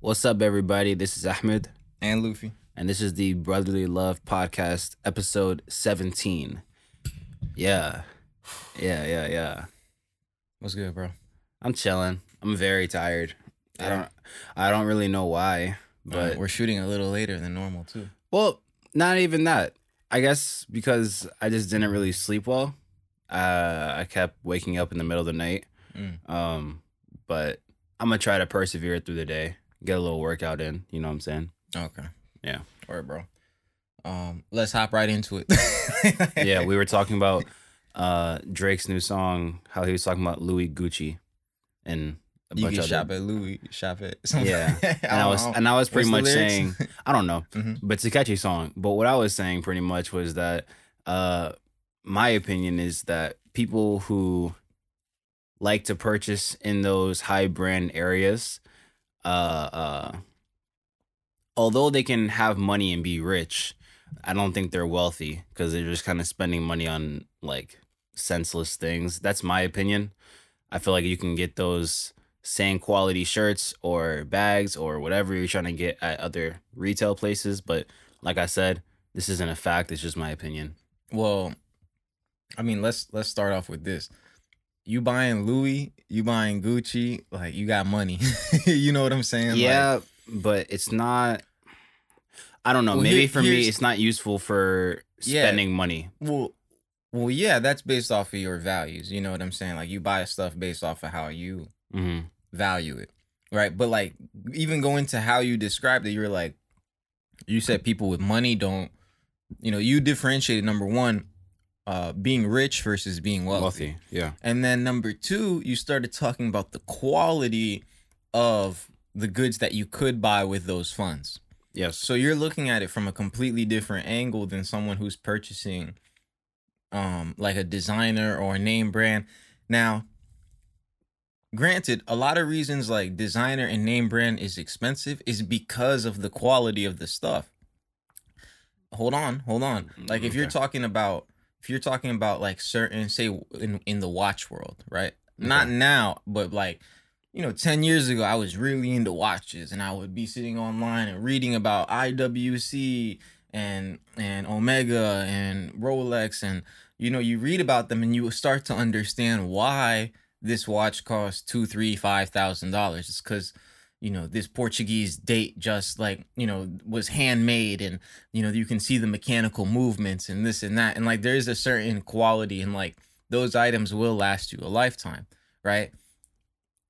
What's up, everybody? This is Ahmed, and Lofy. and this is the Brotherly Love Podcast, episode 17. Yeah. Yeah, yeah, yeah. What's good, bro? I'm chilling. I'm very tired. I don't I don't really know why, but But we're shooting a little later than normal too. well, not even that. I guess because I just didn't really sleep well. Uh I kept waking up in the middle of the night. Mm. Um but I'm to try to persevere through the day. Get a little workout in, you know what I'm saying? Okay. Yeah. All right, bro. Um, let's hop right into it. yeah, we were talking about uh Drake's new song, how he was talking about Louis Gucci and a you bunch can of shop other, at Louis, shop at Yeah. and I was and I was pretty What's much saying I don't know, Mhm. but it's a catchy song. But what I was saying pretty much was that uh my opinion is that people who like to purchase in those high brand areas uh uh although they can have money and be rich, I don't think they're wealthy because they're just kind of spending money on like senseless things. That's my opinion. I feel like you can get those same quality shirts or bags or whatever you're trying to get at other retail places. But like I said, this isn't a fact. It's just my opinion. Well, I mean, let's let's start off with this. You buying Louis, you buying Gucci, like you got money. you know what I'm saying? Like, yeah, but it's not. I don't know. Well, Maybe here- for me, it's not useful for Yeah. spending money. Well, well, yeah, that's based off of your values. You know what I'm saying? Like you buy stuff based off of how you hmm value it, right? But like even going to how you described it, you're like, you said people with money don't, you know, you differentiated number one, uh, being rich versus being wealthy. Wealthy. Yeah. and then number two, you started talking about the quality of the goods that you could buy with those funds. Yes. So you're looking at it from a completely different angle than someone who's purchasing um like a designer or a name brand. Now, granted, a lot of reasons like designer and name brand is expensive is because of the quality of the stuff. Hold on, hold on. Like if you're talking about if you're talking about like certain say in in the watch world, right? Not now, but like you know, 10 years ago, I was really into watches and I would be sitting online and reading about IWC and and Omega and Rolex and you know, you read about them and you start to understand why this watch costs two, three, five thousand dollars. It's because you know this Portuguese date just like you know was handmade and you know you can see the mechanical movements and this and that and like there is a certain quality and like those items will last you a lifetime, right?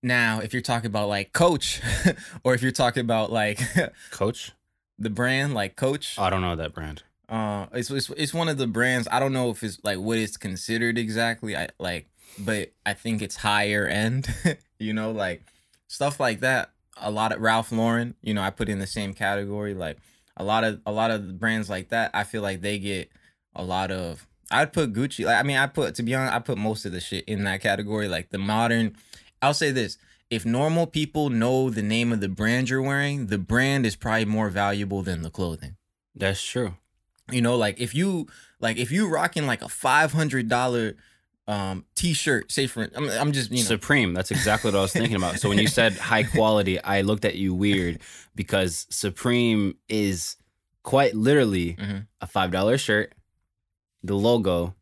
Now, if you're talking about like Coach, or if you're talking about like Coach. the brand like Coach, I don't know that brand. uh, it's, it's it's one of the brands. I don't know if it's like what it's considered exactly. I like, but I think it's higher end. you know, like stuff like that. A lot of Ralph Lauren. You know, I put in the same category. Like a lot of a lot of brands like that. I feel like they get a lot of. I'd put Gucci. Like I mean, I put to be honest, I put most of the shit in that category. Like the modern. I'll say this. If normal people know the name of the brand you're wearing, the brand is probably more valuable than the clothing. That's true. You know, like if you like if you rocking like a five hundred dollar um t-shirt, say for I'm, I'm just you know Supreme. That's exactly what I was thinking about. So when you said high quality, I looked at you weird because Supreme is quite literally Mhm. a five dollar shirt, the logo.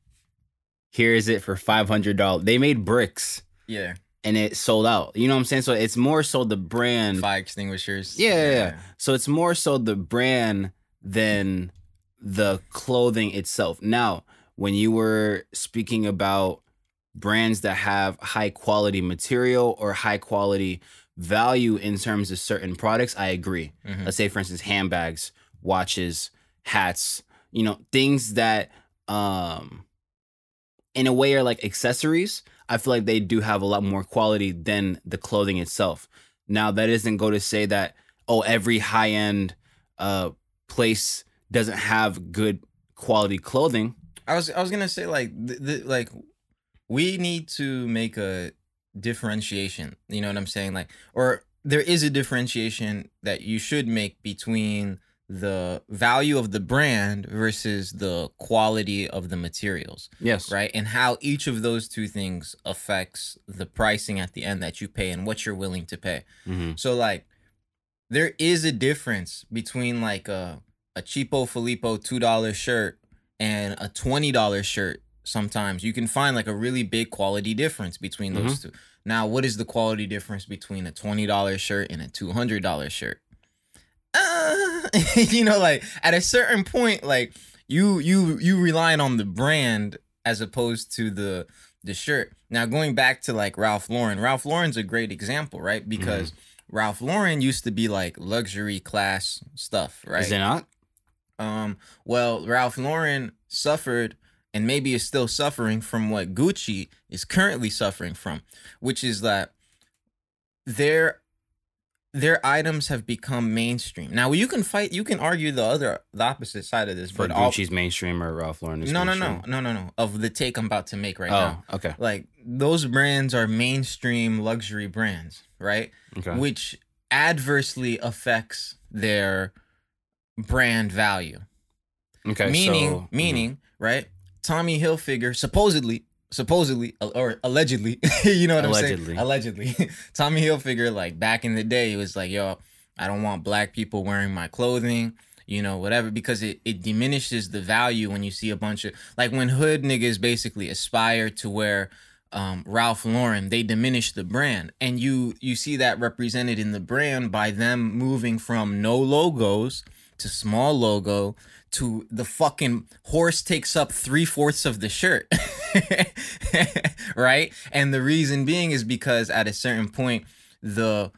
Here is it for five hundred dollars. They made bricks yeah and it sold out. You know what I'm saying? So it's more so the brand. fire extinguishers. Yeah, yeah, yeah. So it's more so the brand than the clothing itself. Now, when you were speaking about brands that have high quality material or high quality value in terms of certain products, I agree. Mhm. Let's say, for instance, handbags, watches, hats, you know, things that, um, in a way are like accessories. I feel like they do have a lot more quality than the clothing itself. Now, that doesn't go to say that oh, every high end uh place doesn't have good quality clothing. I was I was gonna say like th- th- like we need to make a differentiation. You know what I'm saying? Like, or there is a differentiation that you should make between the value of the brand versus the quality of the materials, Yes. right? And how each of those two things affects the pricing at the end that you pay and what you're willing to pay. hmm So like there is a difference between like a a cheapo Filippo two dollar shirt and a twenty dollar shirt. Sometimes you can find like a really big quality difference between those two. Now, what is the quality difference between a twenty dollar shirt and a two hundred dollar shirt? Uh, you know, like at a certain point, like you you you relying on the brand as opposed to the the shirt. Now going back to like Ralph Lauren, Ralph Lauren's a great example, right? Because Ralph Lauren used to be like luxury class stuff, right? Is it not? Um, well, Ralph Lauren suffered and maybe is still suffering from what Gucci is currently suffering from, which is that their their items have become mainstream. Now you can fight, you can argue the other, the opposite side of this, But but all, Gucci's mainstream or Ralph Lauren is no, no, no, no, no, no, of the take I'm about to make right Oh, now. okay. Like those brands are mainstream luxury brands, right? Okay. Which adversely affects their brand value okay. meaning so, mhm. meaning right tommy hilfiger supposedly supposedly uh, or allegedly you know what i'm Allegedly. saying allegedly tommy hilfiger like back in the day he was like yo i don't want black people wearing my clothing you know whatever because it, it diminishes the value when you see a bunch of like when hood niggas basically aspire to wear um, Ralph Lauren, they diminish the brand, and you you see that represented in the brand by them moving from no logos to small logo to the fucking horse takes up three fourths of the shirt, right? And the reason being is because at a certain point, the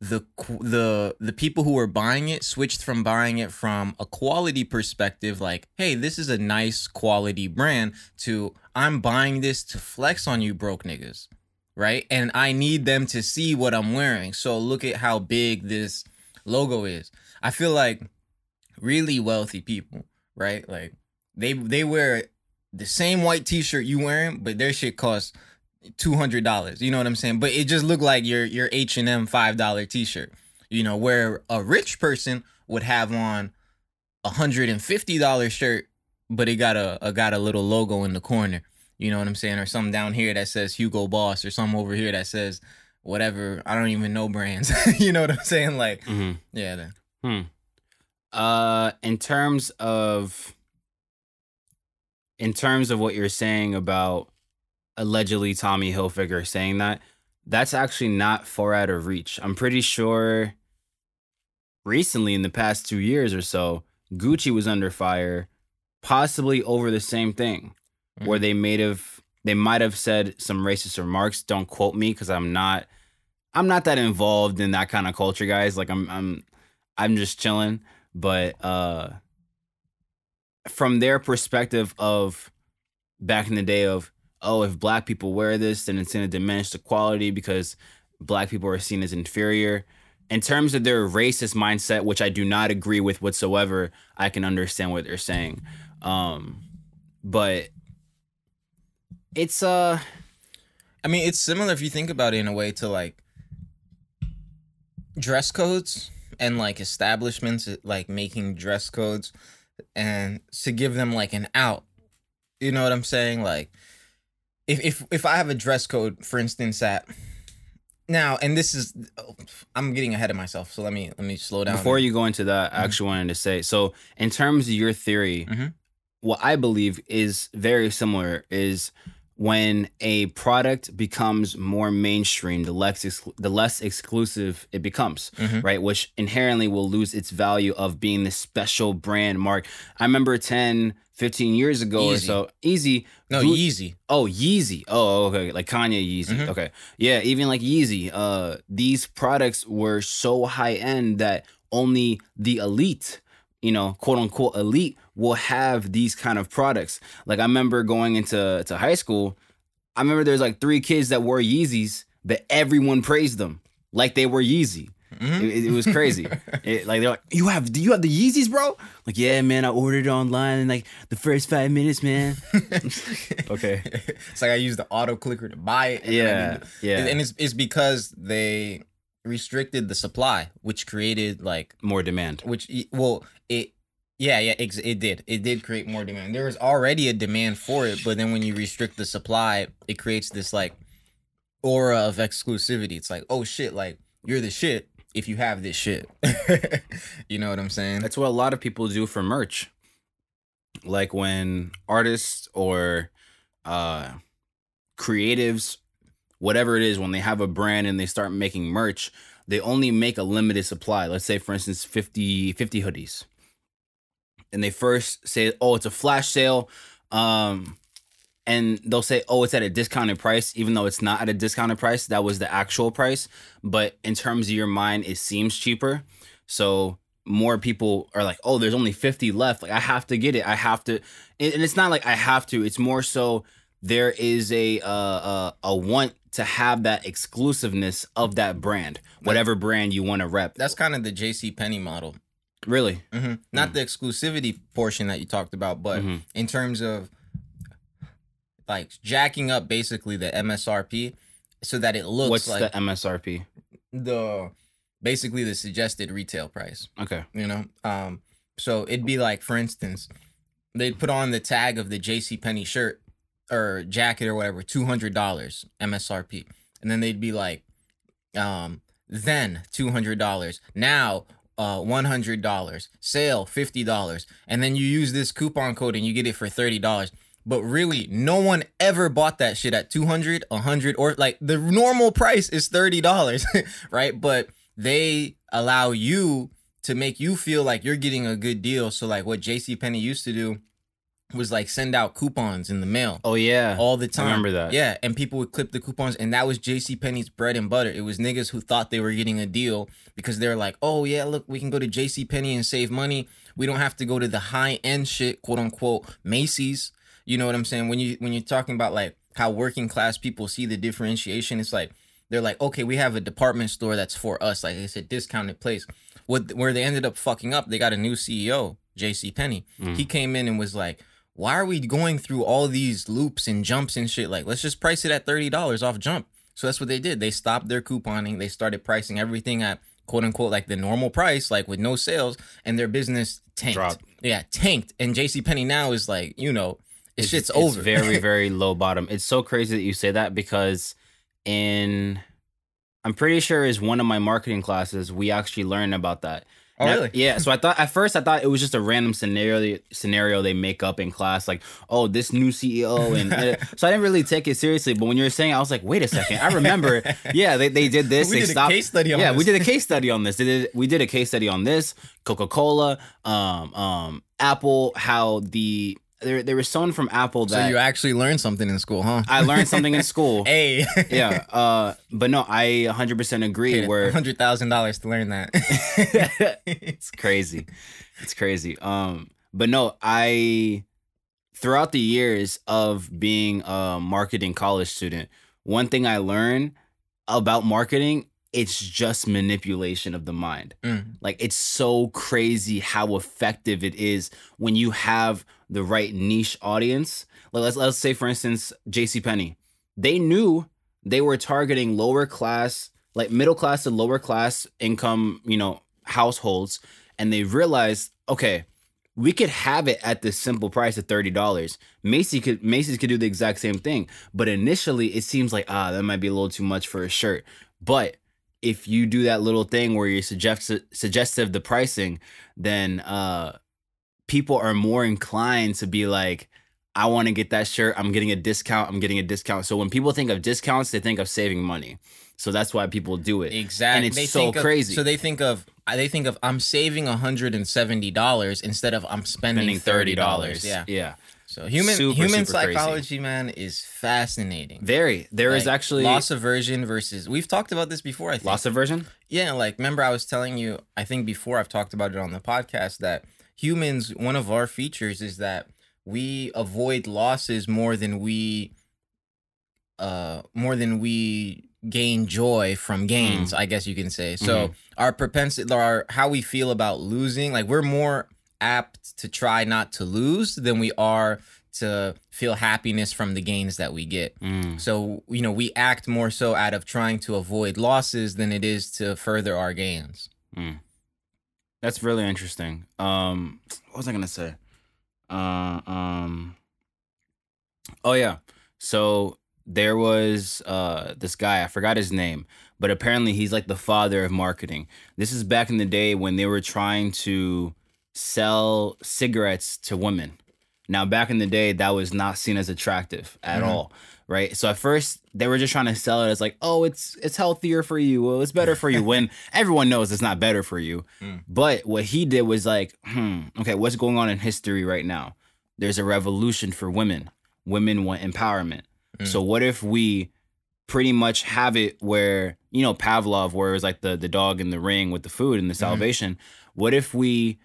the the the people who were buying it switched from buying it from a quality perspective like hey this is a nice quality brand to i'm buying this to flex on you broke niggas right? And i need them to see what i'm wearing. So look at how big this logo is. I feel like really wealthy people right like they they wear the same white t-shirt you wearing but their shit costs two hundred dollars. You know what I'm saying? But it just looked like your your H and M five dollar t shirt. You know, where a rich person would have on a hundred and fifty dollar shirt, but it got a, a got a little logo in the corner. You know what I'm saying? Or something down here that says Hugo Boss, or some over here that says whatever. I don't even know brands. you know what I'm saying? Like, Mhm. yeah, then. Hmm. Uh, in terms of, in terms of what you're saying about allegedly Tommy Hilfiger saying that, that's actually not far out of reach. I'm pretty sure. Recently, in the past two years or so, Gucci was under fire, possibly over the same thing, where Mhm. they may have they might have said some racist remarks. Don't quote me because I'm not I'm not that involved in that kind of culture, guys. Like I'm I'm I'm just chilling. But uh from their perspective of back in the day of oh if black people wear this then it's gonna diminish the quality because black people are seen as inferior. In terms of their racist mindset, which I do not agree with whatsoever, I can understand what they're saying. Um but it's uh I mean, it's similar if you think about it in a way to like dress codes and like establishments like making dress codes and to give them like an out. You know what I'm saying? Like if if if I have a dress code, for instance, at now, and this is I'm getting ahead of myself, so let me let me slow down. Before you go into that, I actually wanted to say so, in terms of your theory, Mhm. what I believe is very similar is when a product becomes more mainstream, the less ex- the less exclusive it becomes, Mhm. right? Which inherently will lose its value of being the special brand mark. I remember 10, 15 years ago or so, easy. no Yeezy. Oh, Yeezy. Oh, okay. Like Kanye Yeezy. Mhm. Okay. Yeah, even like Yeezy. Uh these products were so high end that only the elite, you know, quote unquote elite will have these kind of products. Like I remember going into to high school, I remember there's like three kids that wore Yeezys, but everyone praised them like they were Yeezy. Mhm. It, it was crazy. It- like they're like, "You have, do you have the Yeezys, bro?" Like, yeah, man, I ordered it online in like the first five minutes, man. Okay. it's like I used the auto clicker to buy it. and then I Yeah, yeah. and it's it's because they restricted the supply, which created like More demand. which well it yeah yeah ex- it did it did create more demand. There was already a demand for it, but then when you restrict the supply, it creates this like aura of exclusivity. It's like oh shit, like you're the shit. if you have this shit. you know what I'm saying? That's what a lot of people do for merch. Like when artists or uh creatives, whatever it is, when they have a brand and they start making merch, they only make a limited supply. Let's say for instance 50 50 hoodies. And they first say, "Oh, it's a flash sale." Um and they'll say, "Oh, it's at a discounted price," even though it's not at a discounted price. That was the actual price, but in terms of your mind, it seems cheaper. So more people are like, "Oh, there's only 50 left. Like I have to get it. I have to." And it's not like I have to. It's more so there is a uh, uh, a want to have that exclusiveness of that brand, whatever brand you want to rep. That's kind of the JC Penney model. really hmm Not the exclusivity portion that you talked about, but Mhm. in terms of like jacking up basically the MSRP so that it looks what's like the MSRP? the basically the suggested retail price. Okay. you know um so it'd be like for instance they'd put on the tag of the jc Penney shirt or jacket or whatever $200 msrp and then they'd be like um then $200 now uh $100 sale $50 and then you use this coupon code and you get it for $30 but really no one ever bought that shit at 200 100 or like the normal price is $30 right? But they allow you to make you feel like you're getting a good deal. So like what jc Penney used to do was like send out coupons in the mail Oh yeah. all the time. remember that. Yeah, and people would clip the coupons, and that was J.C. Penney's bread and butter. It was niggas who thought they were getting a deal because they're like, "Oh yeah, look, we can go to J.C. Penney and save money. We don't have to go to the high end shit, quote unquote, Macy's." You know what I'm saying? When you when you're talking about like how working class people see the differentiation, it's like they're like, "Okay, we have a department store that's for us, like it's a discounted place." What where they ended up fucking up, they got a new CEO, J.C. Penney. Mm. He came in and was like why are we going through all these loops and jumps and shit? Like, let's just price it at $30 off jump. So that's what they did. They stopped their couponing. They started pricing everything at quote unquote like the normal price, like with no sales, and their business tanked. Dropped. Yeah, tanked. And JC Penney now is like, you know, it's, shit's it's over. very, very low bottom. It's so crazy that you say that because in I'm pretty sure is one of my marketing classes we actually learned about that. Oh, Now- really? Yeah. So I thought at first I thought it was just a random scenario scenario they make up in class, like, oh, this new CEO, and uh, so I didn't really take it seriously. But when you were saying, it, I was like, wait a second, I remember. Yeah, they, they did this. We they did a case study on yeah, this. we did a case study on this. Did, we did a case study on this. Coca Cola, um, um, Apple. How the there there was someone from Apple that So you actually learned something in school, huh? I learned something in school. hey. yeah. Uh, but no, I 100% agree. Where hundred thousand dollars to learn that. it's crazy. It's crazy. Um, but no, I throughout the years of being a marketing college student, one thing I learned about marketing, it's just manipulation of the mind. Mm. Like it's so crazy how effective it is when you have the right niche audience. Like let's let's say for instance, JC Penney. They knew they were targeting lower class, like middle class to lower class income, you know, households, and they realized, okay, we could have it at this simple price of thirty dollars. Macy could Macy's could do the exact same thing, but initially it seems like ah that might be a little too much for a shirt. But if you do that little thing where you're suggestive suggestive the pricing, then uh people are more inclined to be like, I want to get that shirt. I'm getting a discount. I'm getting a discount. So when people think of discounts, they think of saving money. So that's why people do it. Exactly. And it's so think of- crazy. so they think of they think of I'm saving hundred and seventy dollars instead of I'm spending, Spending thirty thirty dollars. dollars. Yeah. yeah. So human Super, human super crazy. psychology, man, is fascinating. Very. There is Like, actually loss aversion versus we've talked about this before. I think. loss aversion. Yeah, like remember I was telling you, I think before I've talked about it on the podcast that humans, one of our features is that we avoid losses more than we uh more than we gain joy from gains, I guess you can say. So our propensity our how we feel about losing, like we're more apt to try not to lose than we are to feel happiness from the gains that we get. Mm. So, you know, we act more so out of trying to avoid losses than it is to further our gains. That's really interesting. Um, what was I gonna say? Uh, um, oh yeah. So there was uh this guy, I forgot his name, but apparently he's like the father of marketing. This is back in the day when they were trying to sell cigarettes to women. Now, back in the day, that was not seen as attractive at Mhm. all, right? So at first, they were just trying to sell it as like, oh, it's it's healthier for you. Well, it's better for you. When everyone knows it's not better for you. Mm. But what he did was like, hmm, okay, what's going on in history right now? There's a revolution for women. Women want empowerment. Mm. So what if we pretty much have it where you know Pavlov, where it was like the the dog in the ring with the food and the Mhm. salvation. What if we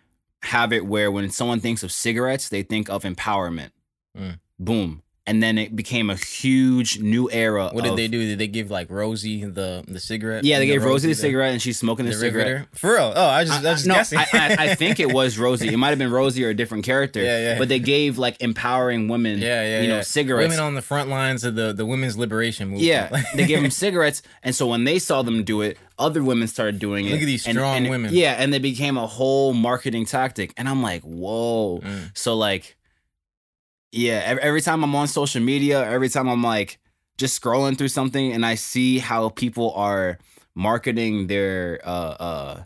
have it where when someone thinks of cigarettes, they think of empowerment. Mm. Boom. And then it became a huge new era. What did of- they do? Did they give like Rosie the the cigarette? Yeah, they The gave Rosie the the- cigarette and she's smoking the, the cigarette. Riveter? For real? Oh, I just, I, I- just no, guessing. I, I, I think it was Rosie. It might have been Rosie or a different character. Yeah, yeah. But they gave like empowering women, yeah, yeah, you know, yeah. cigarettes. Women on the front lines of the the women's liberation movement. Yeah, they gave them cigarettes, and so when they saw them do it, other women started doing it. Look at these and- strong and- women. Yeah, and they became a whole marketing tactic, and I'm like, whoa. Mm. So like, yeah, every, every time I'm on social media, every time I'm like just scrolling through something, and I see how people are marketing their uh uh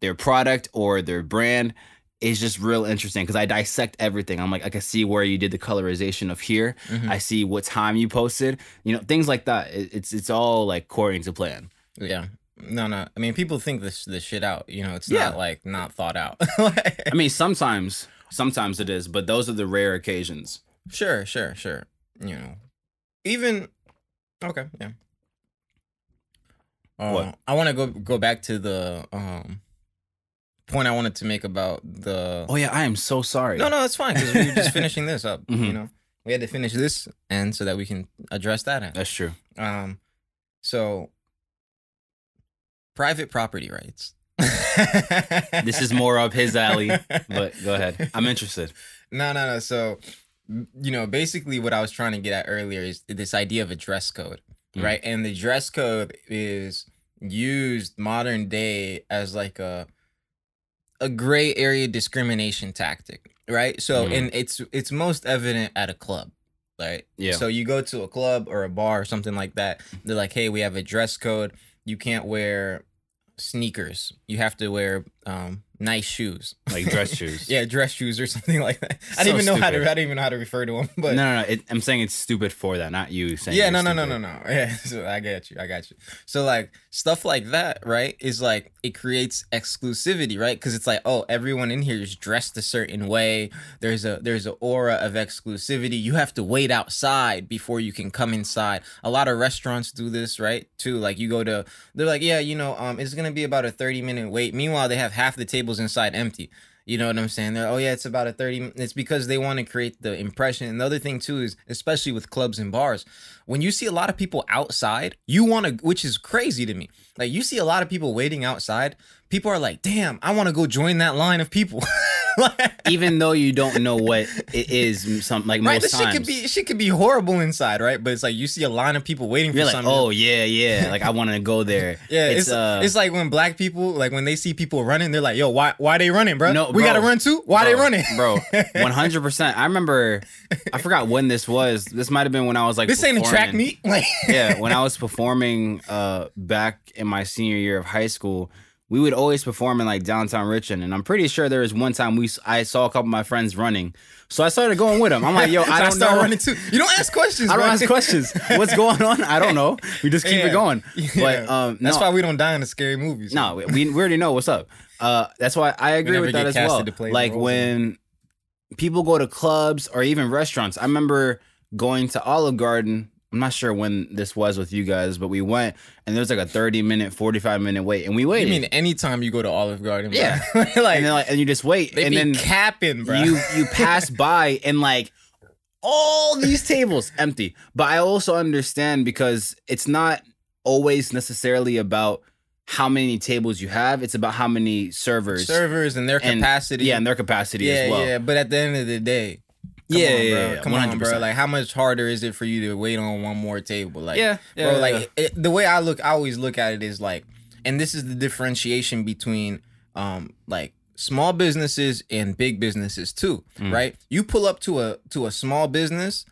their product or their brand. Is just real interesting because I dissect everything. I'm like, I can see where you did the colorization of here. Mhm. I see what time you posted, you know, things like that. It, it's it's all like according to plan. Yeah. No, no. I mean, people think this this shit out. You know, it's Yeah. not like not thought out. I mean, sometimes sometimes it is, but those are the rare occasions. sure, sure, sure. You know, even okay, yeah. Uh, What? I want to go go back to the um point I wanted to make about the. Oh yeah, I am so sorry. No, no, that's fine because we were just finishing this up. You Mhm. know, we had to finish this, and so that we can address that. End. that's true. Um, so private property rights. This is more up his alley, but go ahead. I'm interested. No, no, no. So, you know, basically what I was trying to get at earlier is this idea of a dress code, Mm. right? And the dress code is used modern day as like a a gray area discrimination tactic, right? So, Mm. and it's it's most evident at a club. Right. Yeah. So you go to a club or a bar or something like that. They're like, "Hey, we have a dress code. You can't wear sneakers. You have to wear um, nice shoes, Like dress shoes. yeah, dress shoes or something like that. I So don't even know how to. I don't even know how to refer to them. But no, no, no. It, I'm saying it's stupid for that, not you saying. yeah, you're no, no, no, no, no. Yeah, so I get you. I got you. So like stuff like that, right? Is like it creates exclusivity, right? Because it's like, oh, everyone in here is dressed a certain way. There's a there's an aura of exclusivity. You have to wait outside before you can come inside. A lot of restaurants do this, right? Too. Like you go to, they're like, yeah, you know, um, it's gonna be about a thirty minute wait. Meanwhile, they have half the tables inside empty. You know what I'm saying? They're, oh yeah, it's about a 30 It's because they want to create the impression. And the other thing too is, especially with clubs and bars, when you see a lot of people outside, you want to, which is crazy to me. Like you see a lot of people waiting outside. People are like, damn, I want to go join that line of people. Even though you don't know what it is, some like right, most this shit could be shit could be horrible inside, right? But it's like you see a line of people waiting you're for like, something. oh yeah, yeah. Like I want to go there. Yeah, it's, it's uh, it's like when black people like when they see people running, they're like, "Yo, why why they running, bro? No, we bro. gotta run too. Why they running, bro? One hundred percent. I remember. I forgot when this was. This might have been when I was like. this ain't a track meet. Like, yeah, when I was performing uh back in my senior year of high school, we would always perform in like downtown Richmond, and I'm pretty sure there was one time we I saw a couple of my friends running, so I started going with them. I'm like, yo, So I don't start know. running too. You don't ask questions. I don't bro. ask questions. What's going on? I don't know. We just keep Yeah. it going. Yeah. But um, That's no, why we don't die in the scary movies. no, we, we already know what's up. Uh, that's why I agree with that as well. to play the Like when people go to clubs or even restaurants. I remember going to Olive Garden. I'm not sure when this was with you guys, but we went and there was like a 30 minute, 45 minute wait, and we You waited. mean anytime you go to Olive Garden? Bro. Yeah. like, and like, and you just wait, they and be then capping, bro. you you pass by and like all these tables empty. But I also understand because it's not always necessarily about how many tables you have. It's about how many servers. servers and their and- capacity. yeah, and their capacity yeah, as well. yeah. But at the end of the day, come Yeah, on, yeah, bro. yeah, Come on, bro. Like, how much harder is it for you to wait on one more table? Like, yeah, yeah, bro. yeah, Like It, the way I look, I always look at it is like, and this is the differentiation between, um, like small businesses and big businesses too, Mm. right? You pull up to a to a small business,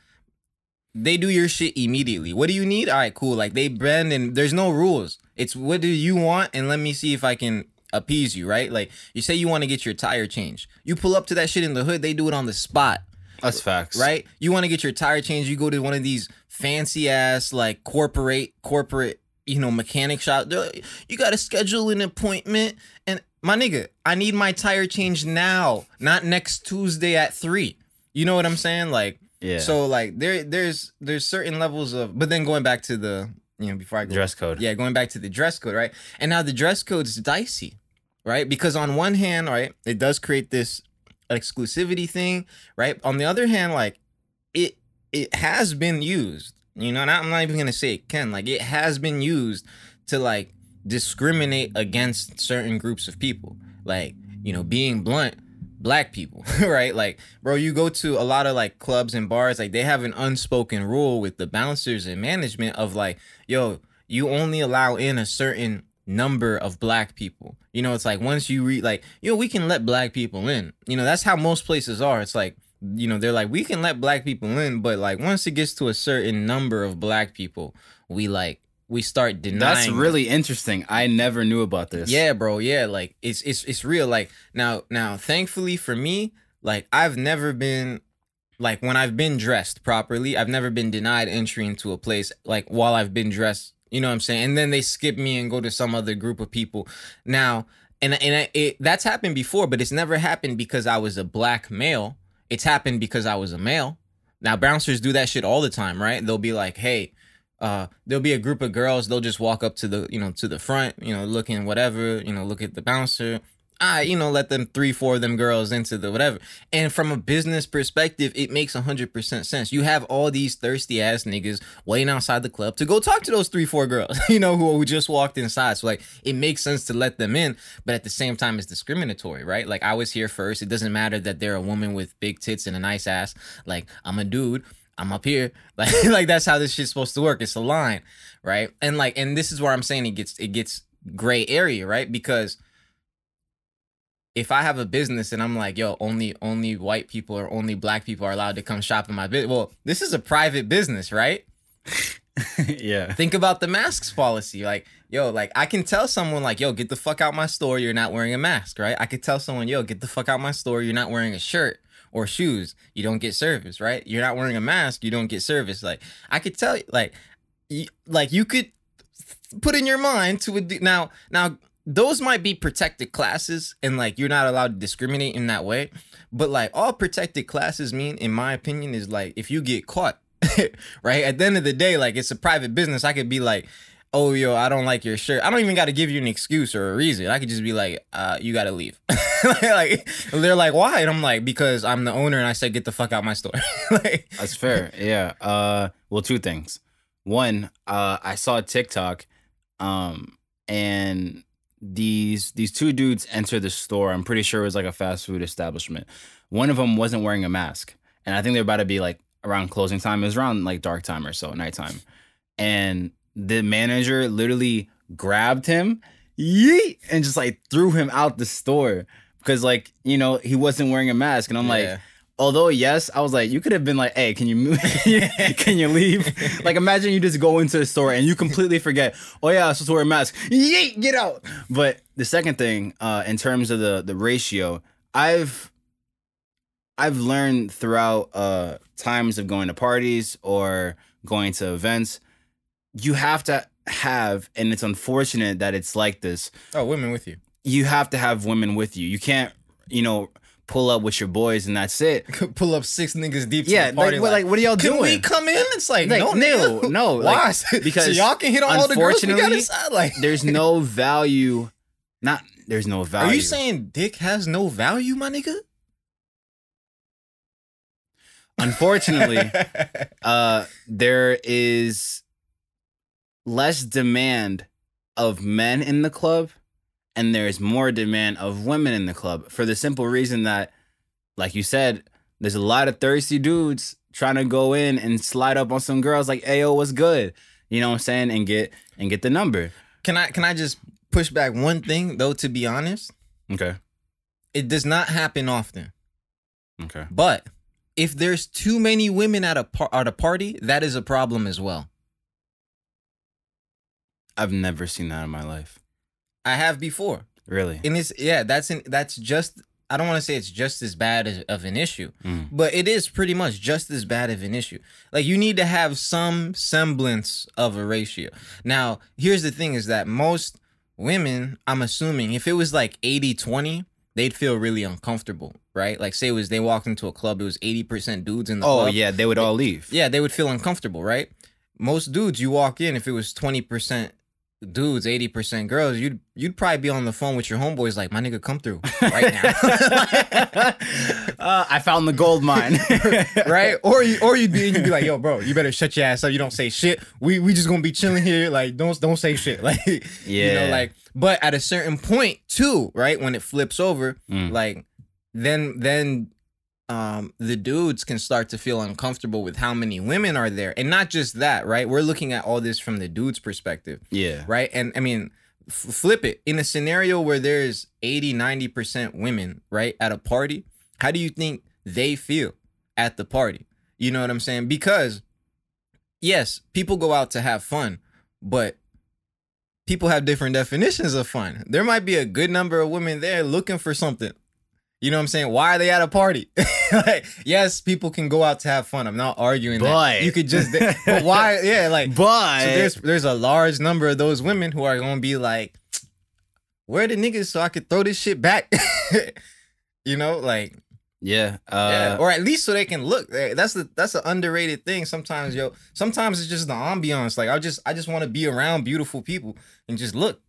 they do your shit immediately. What do you need? All right, cool. Like they bend and there's no rules. It's what do you want and let me see if I can appease you, right? Like you say you want to get your tire changed. You pull up to that shit in the hood, they do it on the spot. That's facts. Right? You want to get your tire changed, you go to one of these fancy ass like corporate corporate, you know, mechanic shop. Like, you got to schedule an appointment and my nigga, I need my tire changed now, not next Tuesday at 3. You know what I'm saying? Like Yeah. so like there there's there's certain levels of but then going back to the you know before I go dress code. yeah, going back to the dress code, right? And now the dress code is dicey, right? Because on one hand, right, it does create this exclusivity thing, right? On the other hand, like it it has been used, you know, I'm not even gonna say it can, like it has been used to like discriminate against certain groups of people. Like, you know, being blunt, black people, right? Like, bro, you go to a lot of like clubs and bars, like they have an unspoken rule with the bouncers and management of like, yo, you only allow in a certain number of black people. You know, it's like once you read like, you know, we can let black people in. You know, that's how most places are. It's like, you know, they're like, we can let black people in, but like once it gets to a certain number of black people, we like we start denying That's really interesting. I never knew about this. yeah, bro. Yeah, like it's it's it's real. Like now now, thankfully for me, like I've never been like when I've been dressed properly, I've never been denied entry into a place like while I've been dressed. You know what I'm saying? And then they skip me and go to some other group of people. Now, and and it that's happened before, but it's never happened because I was a black male. It's happened because I was a male. Now bouncers do that shit all the time, right? They'll be like, "Hey, uh, there'll be a group of girls. They'll just walk up to the, you know, to the front, you know, looking whatever, you know, look at the bouncer. I, you know, let them three, four of them girls into the whatever. And from a business perspective, it makes hundred percent sense. You have all these thirsty ass niggas waiting outside the club to go talk to those three, four girls, you know, who, who just walked inside. So like, it makes sense to let them in, but at the same time, it's discriminatory, right? Like, I was here first. It doesn't matter that they're a woman with big tits and a nice ass. Like, I'm a dude. I'm up here. Like like that's how this shit's supposed to work. It's a line, right? And like and this is where I'm saying it gets it gets gray area, right? Because if I have a business and I'm like, yo, only only white people or only black people are allowed to come shop in my business. Well, this is a private business, right? yeah. Think about the masks policy. Like, yo, like I can tell someone like, yo, get the fuck out my store, you're not wearing a mask, right? I could tell someone, yo, get the fuck out my store, you're not wearing a shirt or shoes, you don't get service, right? You're not wearing a mask, you don't get service. Like, I could tell you, like, you, like you could put in your mind to a now now those might be protected classes and like you're not allowed to discriminate in that way but like all protected classes mean in my opinion is like if you get caught right at the end of the day like it's a private business i could be like oh yo i don't like your shirt i don't even got to give you an excuse or a reason i could just be like uh you gotta leave like they're like why and i'm like because i'm the owner and i said get the fuck out my store like That's fair. Yeah. Uh well two things. One, uh I saw TikTok um and these these two dudes enter the store. I'm pretty sure it was like a fast food establishment. One of them wasn't wearing a mask. And I think they're about to be like around closing time. It was around like dark time or so, nighttime. And the manager literally grabbed him, yeet, and just like threw him out the store. Because like, you know, he wasn't wearing a mask. And I'm like, Yeah. Although yes, I was like, you could have been like, hey, can you move? can you leave? like, imagine you just go into the store and you completely forget. Oh yeah, I'm supposed to wear a mask. Yeet, get out. But the second thing, uh, in terms of the the ratio, I've I've learned throughout uh times of going to parties or going to events, you have to have, and it's unfortunate that it's like this. oh women with you You have to have women with you. You can't, you know, pull up with your boys and that's it. pull up six niggas deep. To Yeah, the party, like, what- like, what are y'all Can doing? we come in? It's like, Like, no, no, no, Why? like, so because y'all can hit on all the girls we got unfortunately, inside. Like, There's no value. Not there's no value. are you saying dick has no value, my nigga? Unfortunately, uh, there is less demand of men in the club, and there's more demand of women in the club for the simple reason that, like you said, there's a lot of thirsty dudes trying to go in and slide up on some girls like, "Ayo, what's good?" You know what I'm saying, and get and get the number. can I can I just push back one thing though? To be honest, Okay. it does not happen often. Okay. But if there's too many women at a par- at a party, that is a problem as well. I've never seen that in my life. I have before. Really? And it's yeah, that's an, that's just I don't want to say it's just as bad as, of an issue, Mm. but it is pretty much just as bad of an issue. Like you need to have some semblance of a ratio. Now, here's the thing is that most women, I'm assuming if it was like 80-20, they'd feel really uncomfortable, right? Like say it was they walked into a club, it was 80% dudes in the Oh club. yeah, they would all leave. Yeah, they would feel uncomfortable, right? Most dudes, you walk in, if it was 20% dudes, 80% girls, you'd you'd probably be on the phone with your homeboys like, my nigga, come through right now. uh, I found the gold mine. right? Or you or you'd be you'd be like, yo, bro, you better shut your ass up. You don't say shit. We we just gonna be chilling here. Like, don't don't say shit. Like you know, Yeah. like but at a certain point too, right? When it flips over, Mm. like then then um the dudes can start to feel uncomfortable with how many women are there. And not just that, right? We're looking at all this from the dude's perspective Yeah. right? And I mean, f- flip it. In a scenario where there's 80, 90% women, right, at a party, how do you think they feel at the party? You know what I'm saying? Because, yes, people go out to have fun, but people have different definitions of fun. There might be a good number of women there looking for something. You know what I'm saying? Why are they at a party? like, yes, people can go out to have fun. I'm not arguing that. You could just, but why? Yeah, like, But so there's there's a large number of those women who are gonna be like, where the niggas so I could throw this shit back? you know, like yeah, yeah, uh, or at least so they can look. Eh, That's the that's an underrated thing. Sometimes, yo, sometimes it's just the ambiance. Like I just I just want to be around beautiful people and just look.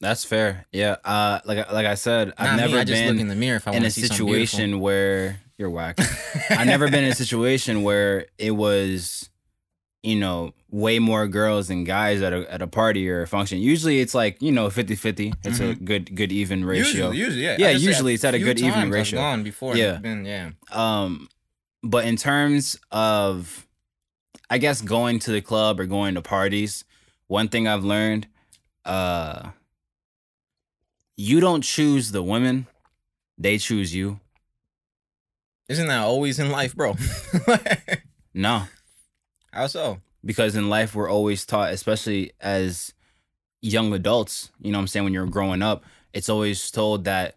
That's fair. Yeah, uh, like like I said, I've Not me, never I just been look in the mirror if I in a situation where you're whack. I've never been in a situation where it was, you know, way more girls than guys at a at a party or a function. Usually it's like, you know, 50-50. It's a good good even ratio. Usually, usually, yeah. Yeah, I just say usually it's at a good even I've ratio. gone before. Yeah. Yeah, been yeah. Um but in terms of I guess going to the club or going to parties, one thing I've learned uh you don't choose the women, they choose you. Isn't that always in life, bro? No. How so? because in life we're always taught especially as young adults you know what i'm saying when you're growing up it's always told that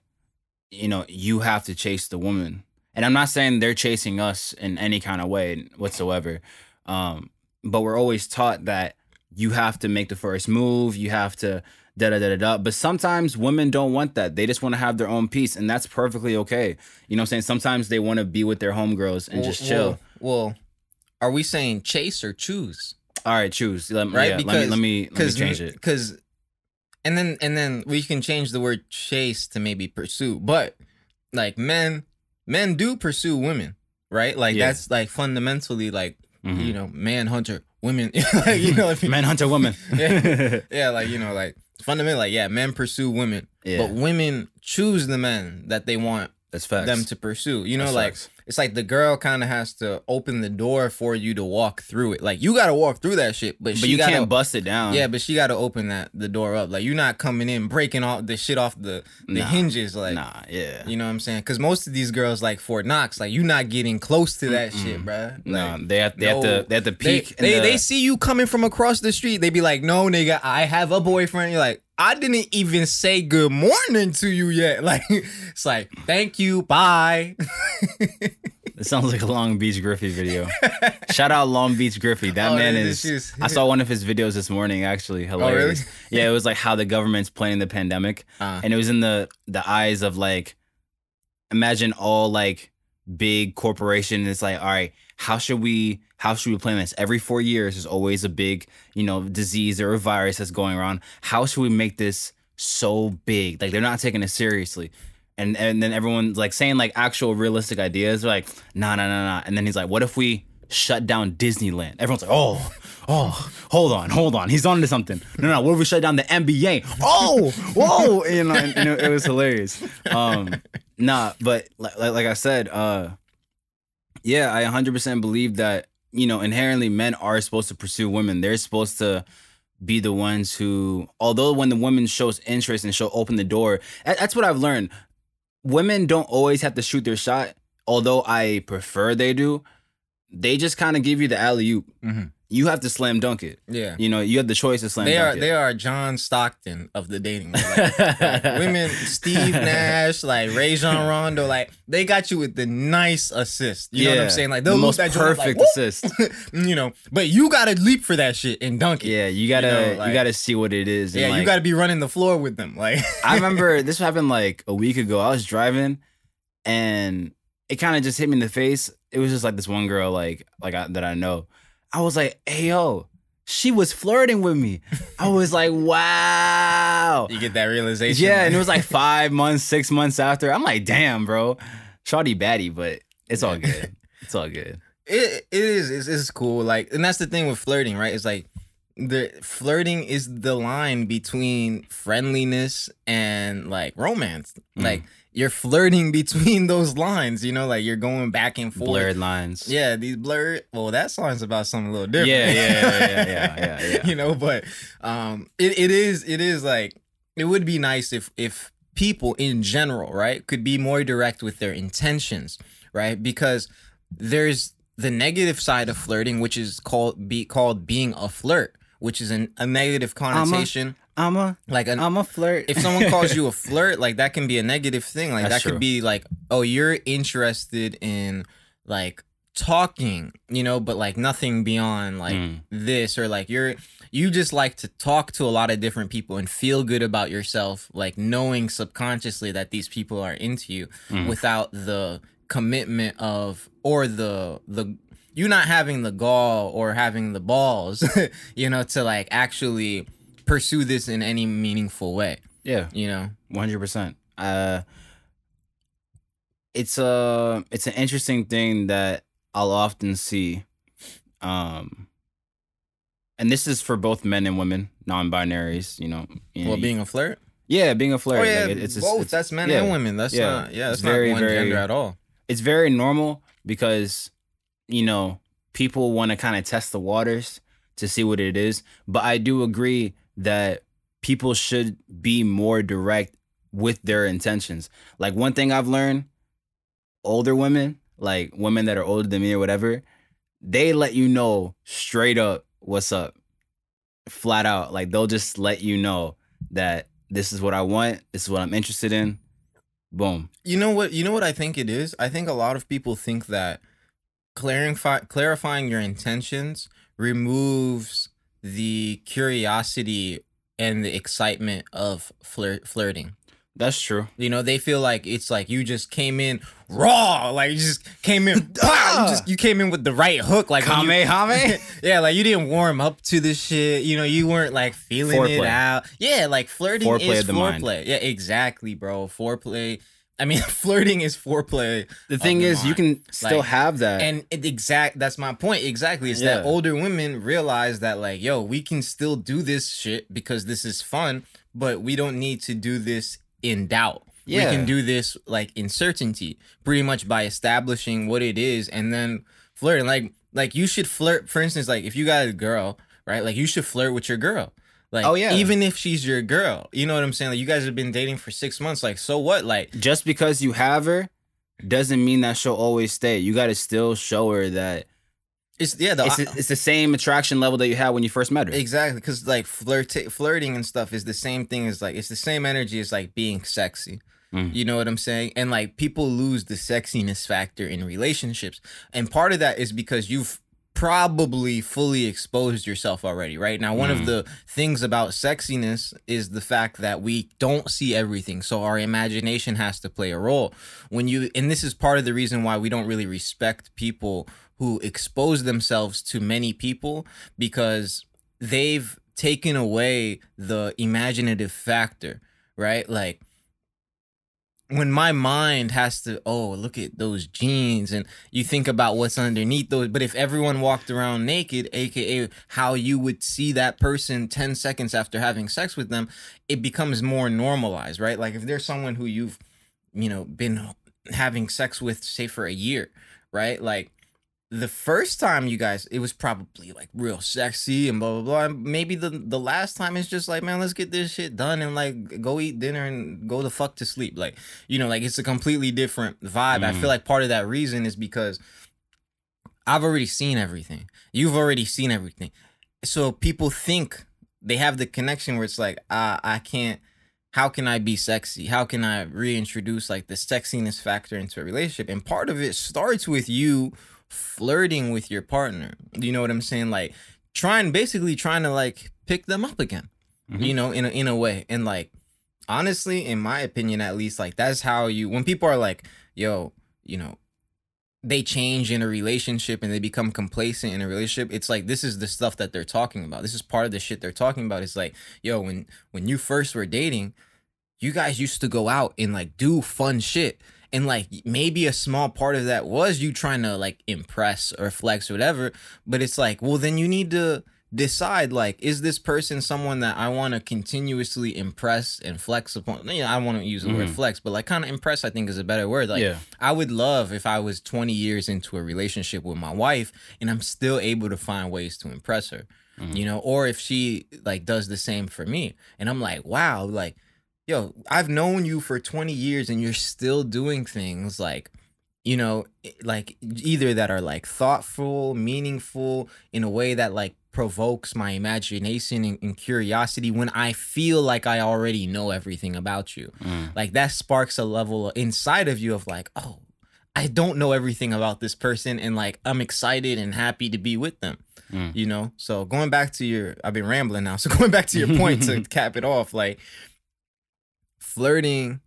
you know you have to chase the woman and i'm not saying they're chasing us in any kind of way whatsoever um but we're always taught that you have to make the first move you have to da da da da da but sometimes women don't want that they just want to have their own peace and that's perfectly okay you know what i'm saying sometimes they want to be with their homegirls and Well- just chill Well, well, are we saying chase or choose? all right choose let, Right, yeah, let me because- let me let me change it Because, and then and then we can change the word chase to maybe pursue. But like men, men do pursue women, right? Like Yeah. that's like fundamentally like Mhm. you know man hunter women. like, you know, if you, Men hunter woman. Yeah. yeah, like you know, like fundamentally, like yeah, men pursue women, Yeah. but women choose the men that they want That's facts. them to pursue. You know, That's like facts. it's like the girl kind of has to open the door for you to walk through it. Like you got to walk through that shit, but, but you gotta, can't bust it down. Yeah, but she got to open that the door up. Like you're not coming in breaking all the shit off the the Nah. hinges. Like nah, yeah. you know what I'm saying? Because most of these girls like Fort Knox, like you're not getting close to that shit, bruh. no, they have they have no. to they have to they peek. in they, the- they see you coming from across the street. They be like, "No, nigga, I have a boyfriend." You're like, "I didn't even say good morning to you yet." Like, it's like, "Thank you, bye." It sounds like a Long Beach Griffy video. Shout out Long Beach Griffy. That Oh, man is. is- I saw one of his videos this morning. Actually, hilarious. Yeah, it was like how the government's playing the pandemic, Uh, and it was in the the eyes of like, imagine all like big corporation. It's like, all right, how should we how should we plan this? Every four years, there's always a big you know disease or a virus that's going around. How should we make this so big? Like they're not taking it seriously. And and then everyone's like saying like actual realistic ideas. They're like, nah, nah, nah, nah. And then he's like, what if we shut down Disneyland? Everyone's like, oh, oh, hold on, hold on. He's on to something. No, no, what if we shut down the NBA? Oh, whoa. You know, and, and it, it was hilarious. Um, nah, but like, like, like I said, uh, yeah, I 100% believe that, you know, inherently men are supposed to pursue women. They're supposed to be the ones who, although when the woman shows interest and she'll open the door, that's what I've learned. Women don't always have to shoot their shot. although I prefer they do, they just kind of give you the alley oop. Mhm. You have to slam dunk it. Yeah. You know, you have the choice to slam dunk it. They are dunk they are John Stockton of the dating. world. Like, like, women, Steve Nash, like Rajon Rondo, like they got you with the nice assist. You know what I'm saying? Like the most perfect like, assist. you know, but you gotta leap for that shit and dunk it. Yeah, you gotta know, you, gotta see what it is. and, Yeah, you gotta be running the floor with them. Like I remember this happened like a week ago. I was driving, and it kind of just hit me in the face. It was just like this one girl, like like I, that I know. I was like, "Hey yo, she was flirting with me." I was like, "Wow." you get that realization. Yeah, and it was like five months, six months after. I'm like, "Damn, bro, shawty batty," but it's all good. It's all good. it, it is it's, it's cool like and that's the thing with flirting right it's like the flirting is the line between friendliness and like romance Mm. like you're flirting between those lines you know like you're going back and forth Blurred lines. yeah these blurred well that song's about something a little different Yeah, yeah, yeah, yeah, yeah, yeah, yeah. you know but um it, it is it is like it would be nice if if people in general right could be more direct with their intentions right because there's the negative side of flirting which is called be called being a flirt which is an, a negative connotation I'm a like an I'm a flirt. if someone calls you a flirt, like that can be a negative thing. Like That's that true. could be like, oh, you're interested in like talking, you know, but like nothing beyond like Mm. this or like you're you just like to talk to a lot of different people and feel good about yourself, like knowing subconsciously that these people are into you Mm. without the commitment of or the the you not having the gall or having the balls, you know, to like actually pursue this in any meaningful way yeah. you know One hundred percent. Uh, it's a it's an interesting thing that I'll often see, um, and this is for both men and women, non-binaries. You know, you know, well being a flirt yeah, being a flirt. oh yeah like, it- it's both it's, that's men yeah, and women that's yeah. not yeah It's that's very, not one very- gender at all it's very normal because you know people want to kind of test the waters to see what it is but i do agree that people should be more direct with their intentions. Like one thing i've learned older women like women that are older than me or whatever they let you know straight up what's up flat out. Like they'll just let you know that this is what i want this is what i'm interested in boom. You know what you know what i think it is? I think a lot of people think that clarify, clarifying your intentions removes the curiosity and the excitement of flirt, flirting that's true You know, they feel like it's like you just came in raw, like you just came in, pow, you just you came in with the right hook, like Kamehame? yeah, like you didn't warm up to this shit. You know, you weren't like feeling it out. Yeah, like flirting Foreplay is foreplay. Yeah, exactly, bro. Foreplay. I mean, flirting is foreplay. The thing the is, you can still Like, have that. And it exact that's my point. Exactly. It's that older women realize that like, yo, we can still do this shit because this is fun, but we don't need to do this in doubt. Yeah. We can do this like in certainty, pretty much by establishing what it is and then flirting. Like like you should flirt, for instance, like if you got a girl, right? Like you should flirt with your girl. Like Oh, yeah. even if she's your girl. You know what I'm saying? Like you guys have been dating for six months. Like, so what? Like Just because you have her doesn't mean that she'll always stay. You got to still show her that it's yeah, the it's, it's the same attraction level that you had when you first met her. Exactly, because like flirt flirting and stuff is the same thing as like it's the same energy as like being sexy. Mm. You know what I'm saying? And like people lose the sexiness factor in relationships, and part of that is because you've probably fully exposed yourself already, right? Now, one Mm. of the things about sexiness is the fact that we don't see everything, so our imagination has to play a role. When you, and this is part of the reason why we don't really respect people who expose themselves to many people because they've taken away the imaginative factor, right? Like when my mind has to oh look at those jeans and you think about what's underneath those but if everyone walked around naked aka how you would see that person 10 seconds after having sex with them it becomes more normalized right? Like if there's someone who you've you know been having sex with say for a year right? Like the first time you guys, it was probably like real sexy and blah blah blah. And maybe the the last time it's just like, man, let's get this shit done and like go eat dinner and go the fuck to sleep. Like, you know, like it's a completely different vibe. I Mm. feel like part of that reason is because I've already seen everything. You've already seen everything. So people think they have the connection where it's like, uh, I can't how can I be sexy? How can I reintroduce like the sexiness factor into a relationship? And part of it starts with you flirting with your partner. You know what I'm saying? Like trying basically trying to like pick them up again. Mhm. You know, in a in a way. And like honestly, in my opinion at least, like that's how you when people are like, yo, you know, they change in a relationship and they become complacent in a relationship it's like this is the stuff that they're talking about this is part of the shit they're talking about it's like yo when when you first were dating you guys used to go out and like do fun shit and like maybe a small part of that was you trying to like impress or flex or whatever but it's like well then you need to decide like is this person someone that i want to continuously impress and flex upon you know, i want to use the word Mhm. flex but like kind of impress i think is a better word like yeah. I would love if I was 20 years into a relationship with my wife and I'm still able to find ways to impress her, Mhm. you know, or if she like does the same for me. And I'm like, wow, like, yo, I've known you for 20 years and you're still doing things like, you know, like either that are like thoughtful, meaningful in a way that like provokes my imagination and, and curiosity when I feel like I already know everything about you Mm. like that sparks a level inside of you of like oh i don't know everything about this person and like i'm excited and happy to be with them Mm. you know so going back to your i've been rambling now so going back to your point to cap it off like flirting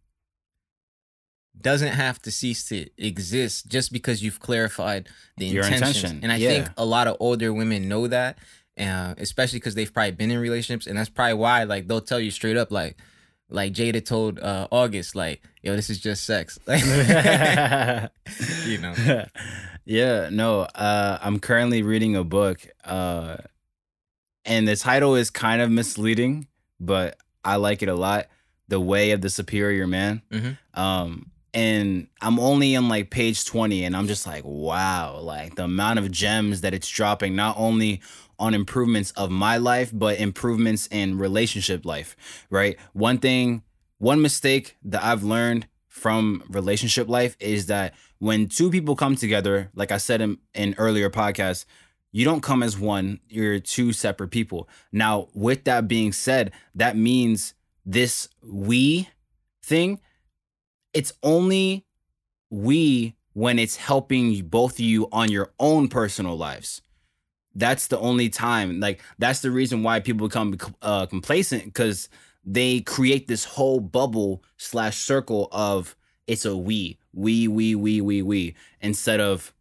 doesn't have to cease to exist just because you've clarified the Your intention, And I yeah. think a lot of older women know that, uh, especially because they've probably been in relationships, and that's probably why like they'll tell you straight up like, like Jada told uh, August like, yo, this is just sex, like, you know. yeah, no. Uh, I'm currently reading a book, uh, and the title is kind of misleading, but I like it a lot. The Way of the Superior Man. Mhm. Um, and I'm only on like page 20, and I'm just like, wow, like the amount of gems that it's dropping, not only on improvements of my life, but improvements in relationship life, right? One thing, one mistake that I've learned from relationship life is that when two people come together, like I said in, in earlier podcasts, you don't come as one, you're two separate people. Now, with that being said, that means this we thing, it's only we when it's helping both of you on your own personal lives. That's the only time. Like that's the reason why people become uh, complacent because they create this whole bubble slash circle of it's a we, we, we, we, we, we, instead of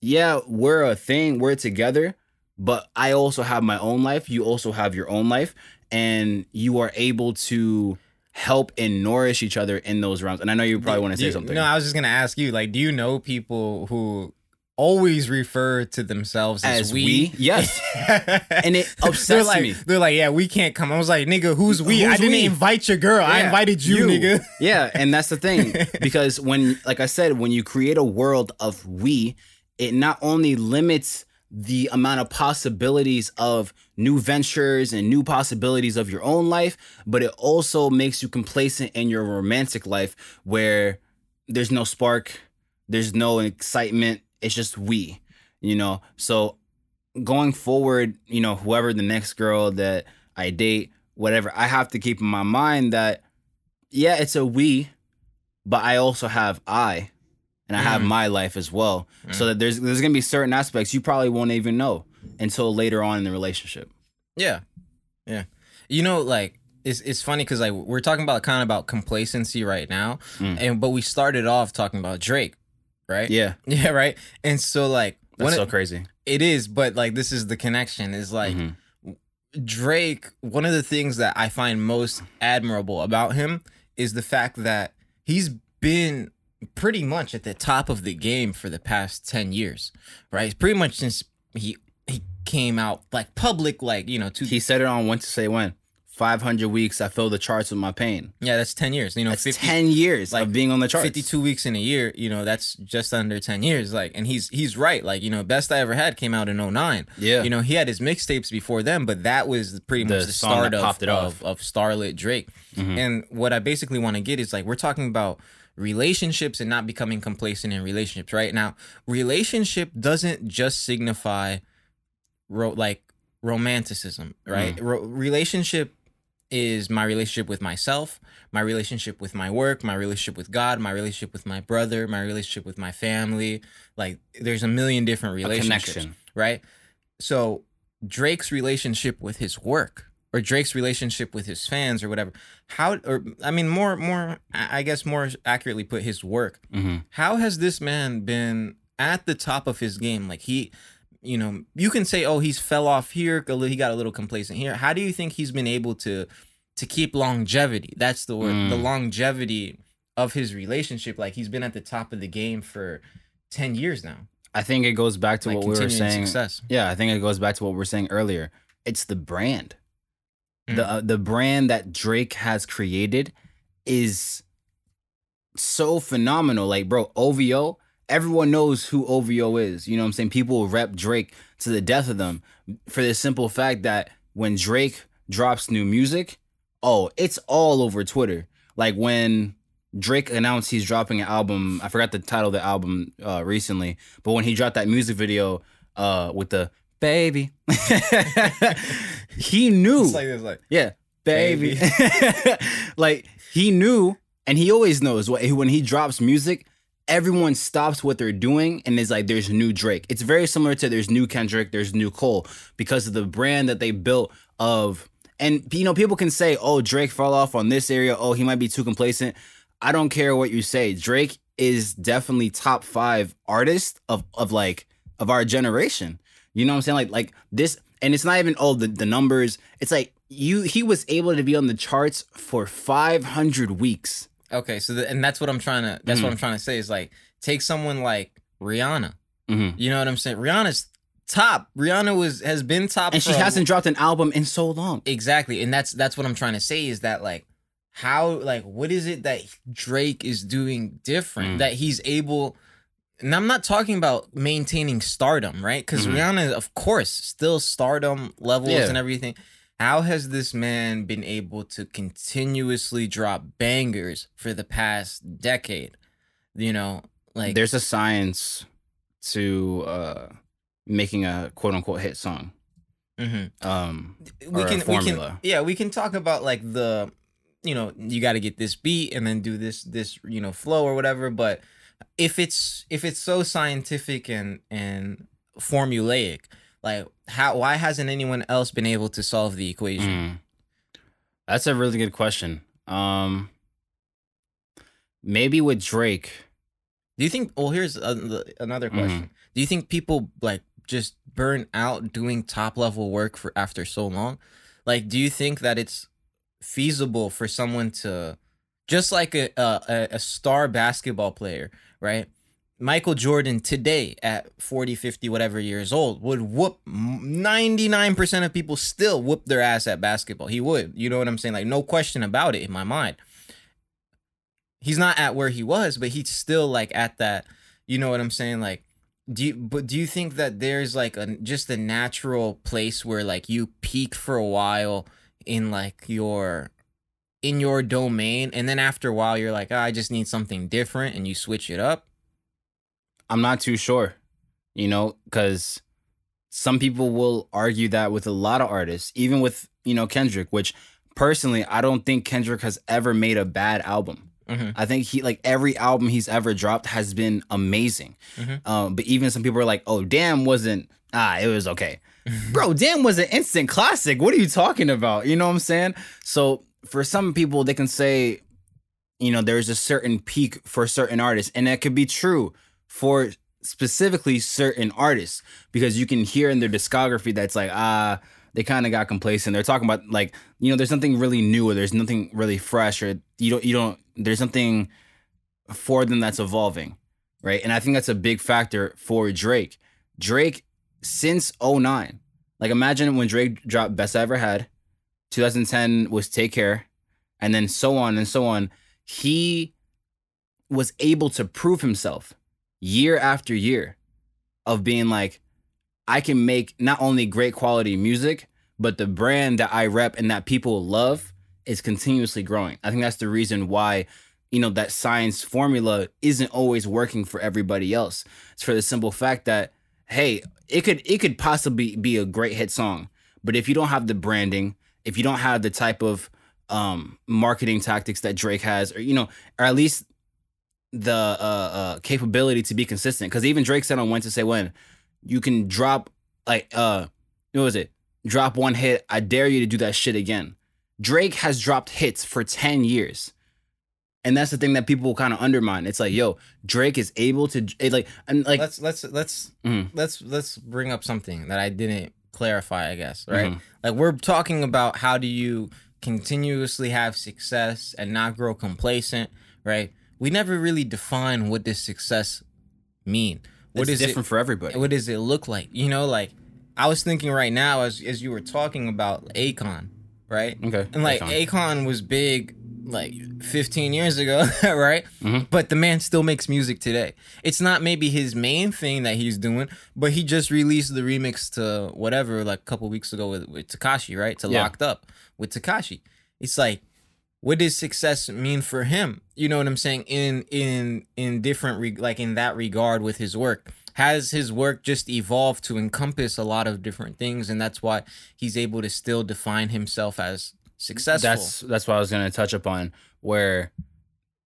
yeah, we're a thing, we're together, but I also have my own life. You also have your own life, and you are able to help and nourish each other in those realms. And I know you probably want to say you- something. No, I was just gonna ask you, like, do you know people who always refer to themselves as, As we? Yes. and it they're like, me. They're like, yeah, we can't come. I was like, nigga, who's we? I didn't we? invite your girl. I Yeah, invited you, nigga. yeah, and that's the thing because when, like I said, when you create a world of we, it not only limits the amount of possibilities of new ventures and new possibilities of your own life, but it also makes you complacent in your romantic life where there's no spark, there's no excitement. It's just we, you know. So going forward, you know, whoever the next girl that I date, whatever, I have to keep in my mind that yeah, it's a we, but I also have I, and I have Mm. my life as well. Mm. So that there's there's gonna be certain aspects you probably won't even know until later on in the relationship. Yeah, yeah. You know, like it's it's funny because like we're talking about kind of about complacency right now, Mm. and but we started off talking about Drake, right? Yeah, yeah, right. And so like that's so of- crazy. it is, but like this is the connection is like Mhm. Drake, one of the things that I find most admirable about him is the fact that he's been pretty much at the top of the game for the past 10 years, right? Pretty much since he came out like public, like, you know, to He said it on when to say when. 500 weeks. I fill the charts with my pain. Yeah, that's 10 years. You know, That's 50, 10 years like, of being on the charts. 52 weeks in a year, you know, that's just under 10 years. Like, and he's he's right. Like, you know, Best I Ever Had came out in 09. Yeah. You know, he had his mixtapes before then, but that was pretty The much the start of, of, of Starlit Drake. Mhm. And what I basically want to get is like, we're talking about relationships and not becoming complacent in relationships, right? Now, relationship doesn't just signify ro- like romanticism, right? Mm. Ro- relationship is my relationship with myself, my relationship with my work, my relationship with God, my relationship with my brother, my relationship with my family. Like there's a million different relationships, right? So Drake's relationship with his work or Drake's relationship with his fans or whatever. How or I mean more more I guess more accurately put his work. hmm How has this man been at the top of his game? Like he you know, you can say, "Oh, he's fell off here. He got a little complacent here." How do you think he's been able to to keep longevity? That's the word. The Mm. longevity of his relationship. Like he's been at the top of the game for ten years now. I think it goes back to like what we were saying. Success. Yeah, I think it goes back to what we were saying earlier. It's the brand. Mm. The uh, the brand that Drake has created is so phenomenal. Like, bro, OVO, everyone knows who OVO is. You know what I'm saying? People rep Drake to the death of them for the simple fact that when Drake drops new music, oh, it's all over Twitter. Like when Drake announced he's dropping an album, I forgot the title of the album uh, recently, but when he dropped that music video uh, with the baby, he knew. It's like this, like Yeah, baby. like he knew, and he always knows what when he drops music, everyone stops what they're doing and is like, "There's new Drake." It's very similar to there's new Kendrick, there's new Cole because of the brand that they built of. And you know, people can say, "Oh, Drake fell off on this area. Oh, he might be too complacent." I don't care what you say. Drake is definitely top five artist of of like of our generation. You know what I'm saying? Like like this, and it's not even all the the numbers. It's like you he was able to be on the charts for 500 weeks. Okay, so the, and that's what I'm trying to. That's what I'm trying to say is like take someone like Rihanna. Mm-hmm. You know what I'm saying? Rihanna's top. Rihanna was has been top, And she hasn't dropped an album in so long. exactly, and that's that's what I'm trying to say is that like how like what is it that Drake is doing different Mm. that he's able. And I'm not talking about maintaining stardom, right? Because Mhm. Rihanna, of course, still stardom levels Yeah. and everything. How has this man been able to continuously drop bangers for the past decade? You know, like There's a science to uh making a quote unquote hit song. Mhm. Um we can we can yeah we can talk about like the you know you got to get this beat and then do this this you know flow or whatever but if it's if it's so scientific and and formulaic like how why hasn't anyone else been able to solve the equation Mm. That's a really good question. Um maybe with Drake. do you think well here's a, another Mm-hmm. question do you think people like just burn out doing top level work for after so long like do you think that it's feasible for someone to just like a a, a star basketball player right michael jordan today at 40 50 whatever years old would whoop 99% of people still whoop their ass at basketball. He would you know what i'm saying? Like no question about it in my mind. He's not at where he was but he's still like at that you know what i'm saying? Like do you but do you think that there's like a just a natural place where like you peak for a while in like your in your domain and then after a while you're like "Ah, i just need something different and you switch it up I'm not too sure, you know, because some people will argue that with a lot of artists, even with, you know, Kendrick, which personally, I don't think Kendrick has ever made a bad album. Mhm. I think he, like, every album he's ever dropped has been amazing. Mhm. Um, but even some people are like, oh, Damn wasn't, ah, it was okay. Bro, Damn was an instant classic. What are you talking about? You know what I'm saying? So for some people, they can say, you know, there's a certain peak for certain artists, and that could be true for specifically certain artists because you can hear in their discography that's like, ah, they kind of got complacent. They're talking about like, you know, there's nothing really new or there's nothing really fresh or you don't, you don't, there's something for them that's evolving, right? And I think that's a big factor for Drake. Drake since 09, like imagine when Drake dropped Best I Ever Had, 2010 was Take Care, and then so on and so on. He was able to prove himself year after year of being like, I can make not only great quality music, but the brand that I rep and that people love is continuously growing. I think that's the reason why, you know, that science formula isn't always working for everybody else. It's for the simple fact that, hey, it could it could possibly be a great hit song, but if you don't have the branding, if you don't have the type of um marketing tactics that Drake has, or you know, or at least the uh, uh capability to be consistent. Because even Drake said on When to Say When, you can drop like uh what was it? Drop one hit. I dare you to do that shit again. Drake has dropped hits for 10 years. And that's the thing that people kind of undermine. It's like, yo, Drake is able to it, like and like let's let's let's Mhm. let's let's bring up something that I didn't clarify, I guess, right? Mhm. Like we're talking about how do you continuously have success and not grow complacent, right? We never really define what does success mean. What it's is different for everybody. what does it look like? You know, like I was thinking right now as as you were talking about Akon, right? okay. And like Akon. Akon was big like 15 years ago, right? Mhm. But the man still makes music today. It's not maybe his main thing that he's doing, but he just released the remix to whatever like a couple weeks ago with, with Tekashi, right? To Yeah. Locked Up with Tekashi. It's like what does success mean for him? You know what I'm saying? In in in different re- like in that regard with his work. Has his work just evolved to encompass a lot of different things and that's why he's able to still define himself as successful. That's that's what I was gonna touch upon. Where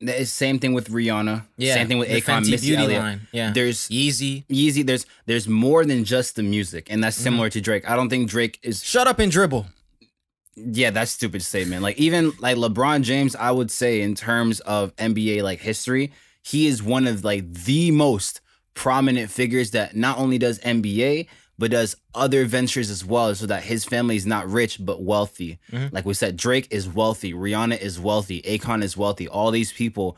the same thing with Rihanna. Yeah, Same thing with Akon, Fenty Missy Beauty Elliott. line. Yeah. There's Yeezy. Yeezy. There's there's more than just the music, and that's Mm-hmm. similar to Drake. I don't think Drake is. Shut up and dribble. Yeah, that's a stupid statement. Like even like LeBron James, I would say in terms of NBA like history, he is one of like the most prominent figures that not only does NBA but does other ventures as well, so that his family is not rich but wealthy. Mhm. Like we said, Drake is wealthy, Rihanna is wealthy, Akon is wealthy. All these people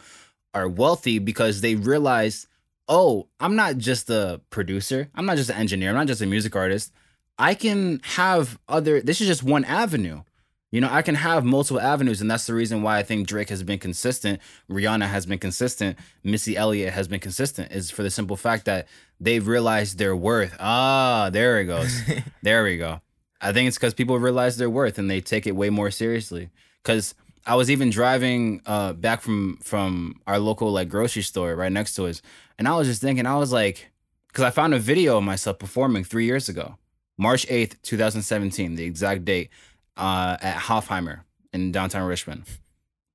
are wealthy because they realize, oh, I'm not just a producer, I'm not just an engineer, I'm not just a music artist. I can have other. This is just one avenue. You know, I can have multiple avenues, and that's the reason why I think Drake has been consistent. Rihanna has been consistent. Missy Elliott has been consistent. Is for the simple fact that they've realized their worth. Ah, there it goes. there we go. I think it's because people realize their worth and they take it way more seriously. Because I was even driving uh, back from from our local like grocery store right next to us, and I was just thinking, I was like, because I found a video of myself performing three years ago, March eighth, two thousand seventeen, the exact date, uh, at Hofheimer in downtown Richmond.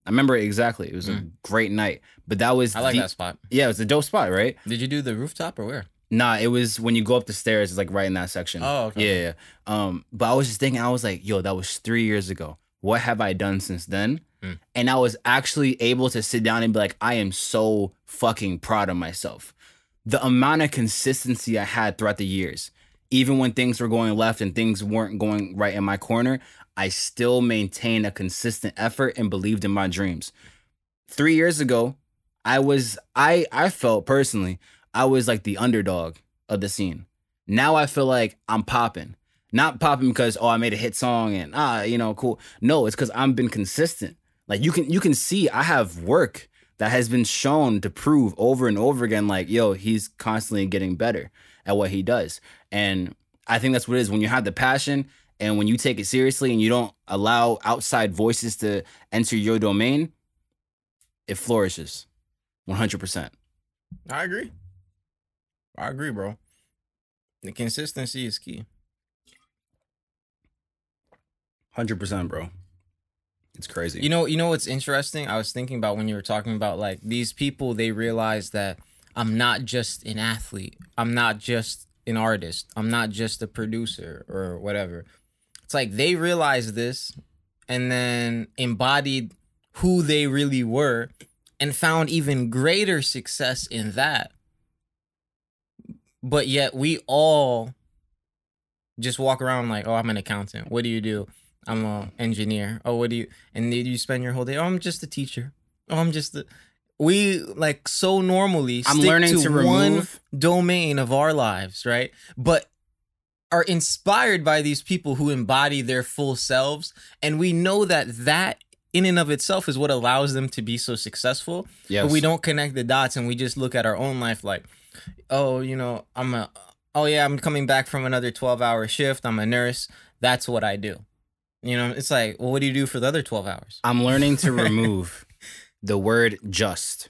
I remember it exactly. It was a great night, but that was I like the- that spot. Yeah, it was a dope spot, right? Did you do the rooftop or where? Nah, it was when you go up the stairs. It's like right in that section. Oh, okay. Yeah, yeah. Um, but I was just thinking, I was like, yo, that was three years ago. What have I done since then? Mm. And I was actually able to sit down and be like, I am so fucking proud of myself. The amount of consistency I had throughout the years, even when things were going left and things weren't going right in my corner, I still maintained a consistent effort and believed in my dreams. Three years ago, I was I I felt personally I was like the underdog of the scene. Now I feel like I'm popping. Not popping because oh I made a hit song and ah you know cool. No, it's because I've been consistent. Like you can you can see I have work that has been shown to prove over and over again like yo he's constantly getting better at what he does. And I think that's what it is when you have the passion and when you take it seriously and you don't allow outside voices to enter your domain, it flourishes. 100%. I agree. I agree, bro. The consistency is key. 100%, bro. It's crazy. You know, you know what's interesting? I was thinking about when you were talking about like these people. They realize that I'm not just an athlete. I'm not just an artist. I'm not just a producer or whatever. It's like they realized this and then embodied who they really were and found even greater success in that. But yet we all just walk around like, oh, I'm an accountant. What do you do? I'm an engineer. Oh, what do you? And you spend your whole day. Oh, I'm just a teacher. Oh, I'm just a. We like so normally. I'm stick learning to one remove- domain of our lives, right? But are inspired by these people who embody their full selves and we know that that in and of itself is what allows them to be so successful Yes. but we don't connect the dots and we just look at our own life like oh you know i'm a oh yeah i'm coming back from another 12 hour shift i'm a nurse that's what i do you know it's like well what do you do for the other 12 hours I'm learning to remove the word just.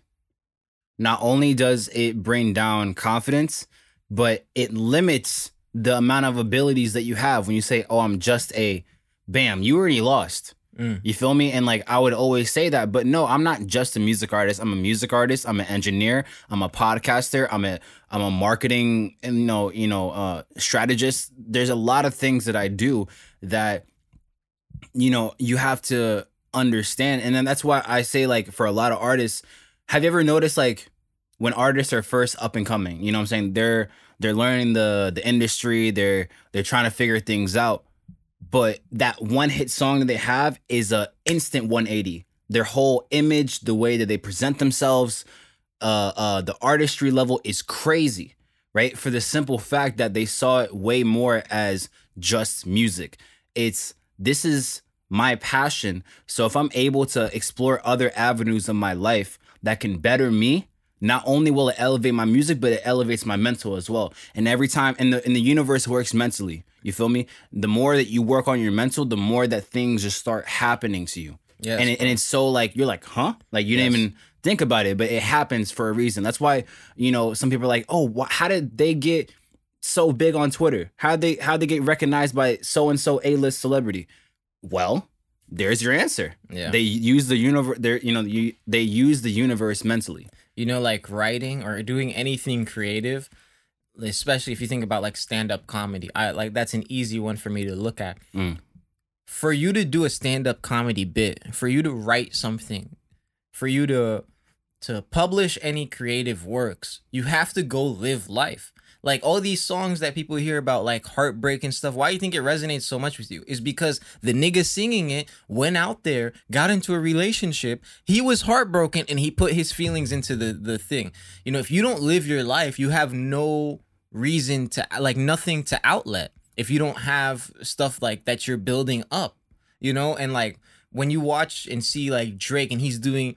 Not only does it bring down confidence, but it limits the amount of abilities that you have when you say, Oh, I'm just a bam, you already lost. Mm. You feel me? And like I would always say that, but no, I'm not just a music artist. I'm a music artist. I'm an engineer. I'm a podcaster. I'm a I'm a marketing and you know you know uh, strategist. There's a lot of things that I do that you know you have to understand, and then that's why I say like for a lot of artists, have you ever noticed like when artists are first up and coming? You know what I'm saying? They're they're learning the the industry. They're they're trying to figure things out but that one hit song that they have is a instant 180 their whole image the way that they present themselves uh uh the artistry level is crazy right for the simple fact that they saw it way more as just music it's this is my passion. So if i'm able to explore other avenues of my life that can better me not only will it elevate my music but it elevates my mental as well. And every time and the and the universe works mentally. You feel me? The more that you work on your mental the more that things just start happening to you. Yes and it, and it's so like you're like huh? Like you didn't even think about it but it happens for a reason. That's why you know some people are like oh wh- how did they get so big on twitter? How they how they get recognized by so and so a-list celebrity well there's your answer. Yeah. They use the universe they're you know you, they use the universe mentally. You know like writing or doing anything creative especially if you think about like stand-up comedy i like that's an easy one for me to look at. Mm. for you to do a stand-up comedy bit for you to write something for you to to publish any creative works you have to go live life like all these songs that people hear about like heartbreak and stuff why you think it resonates so much with you? Is because the nigga singing it went out there got into a relationship he was heartbroken and he put his feelings into the the thing. You know if you don't live your life you have no reason to like nothing to outlet if you don't have stuff like that you're building up you know? And like when you watch and see like drake and he's doing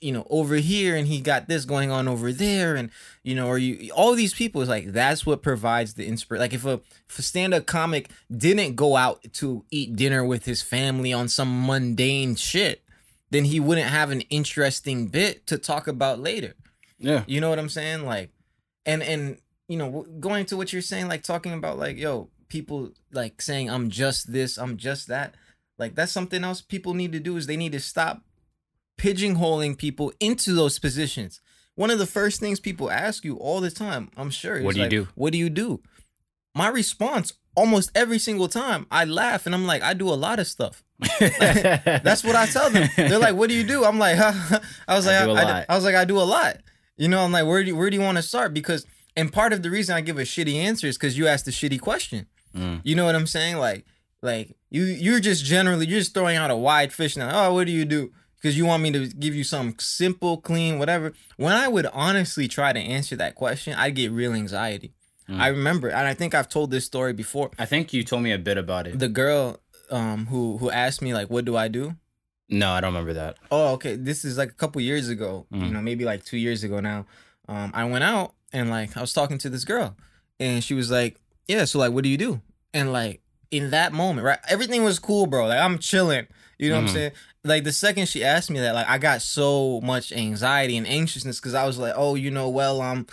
you know over here and he got this going on over there and you know or you all these people is like that's what provides the inspiration like if a, if a stand-up comic didn't go out to eat dinner with his family on some mundane shit then he wouldn't have an interesting bit to talk about later yeah you know what I'm saying? Like, and and you know, going to what you're saying, like talking about like, yo, people like saying I'm just this, I'm just that. Like that's something else people need to do is they need to stop pigeonholing people into those positions. One of the first things people ask you all the time, I'm sure, What do you do? What do you do? My response almost every single time, I laugh and I'm like, I do a lot of stuff. That's what I tell them. They're like, "What do you do?" I'm like, I was I like, I, lot. I was like, I do a lot. You know, I'm like, where do you, where do you want to start? Because and part of the reason I give a shitty answer is because you asked a shitty question. Mm. You know what I'm saying? Like, like you you're just generally you're just throwing out a wide fish now. Oh, what do you do? Because you want me to give you some simple, clean, whatever. When I would honestly try to answer that question, I'd get real anxiety. Mm. I remember, and I think I've told this story before. i think you told me a bit about it The girl um who who asked me like, "What do I do?" no i don't remember that Oh, okay. This is like a couple years ago. You Mhm. know, maybe like two years ago now. Um, I went out and like I was talking to this girl, and she was like, "Yeah, so like, what do you do?" And like in that moment, right, everything was cool, bro. Like I'm chilling. You know what Mhm. I'm saying? Like the second she asked me that, like I got so much anxiety and anxiousness because I was like, "Oh, you know, well, I'm,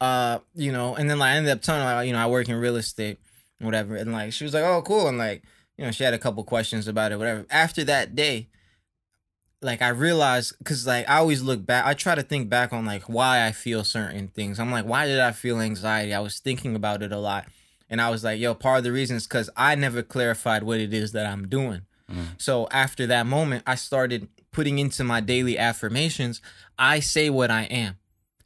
uh, you know," and then like I ended up telling her, you know, I work in real estate, whatever, and like she was like, "Oh, cool," and like you know, she had a couple questions about it, whatever. After that day, like I realized because like I always look back, I try to think back on like why I feel certain things. I'm like, why did I feel anxiety? I was thinking about it a lot, and I was like, yo, part of the reason is because I never clarified what it is that I'm doing. Mm. So after that moment, I started putting into my daily affirmations. I say what I am.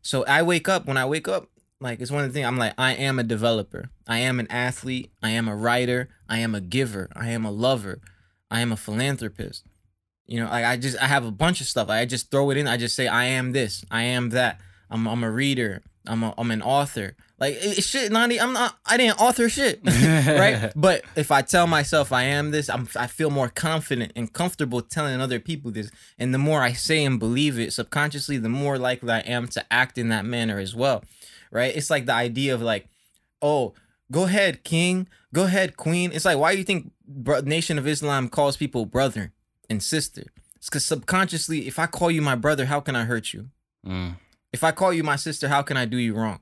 So I wake up when I wake up. Like it's one of the things I'm like, I am a developer. I am an athlete. I am a writer. I am a giver. I am a lover. I am a philanthropist. You know, like I just I have a bunch of stuff. I just throw it in. I just say I am this. I am that. I'm I'm a reader. I'm a, I'm an author. Like it, it shit, not. I'm not. I didn't author shit, right? But if I tell myself I am this, I'm. I feel more confident and comfortable telling other people this. And the more I say and believe it subconsciously, the more likely I am to act in that manner as well, right? It's like the idea of like, oh, go ahead, king. Go ahead, queen. It's like why do you think Nation of Islam calls people brother and sister? It's because subconsciously, if I call you my brother, how can I hurt you? Mm. if I call you my sister, how can I do you wrong?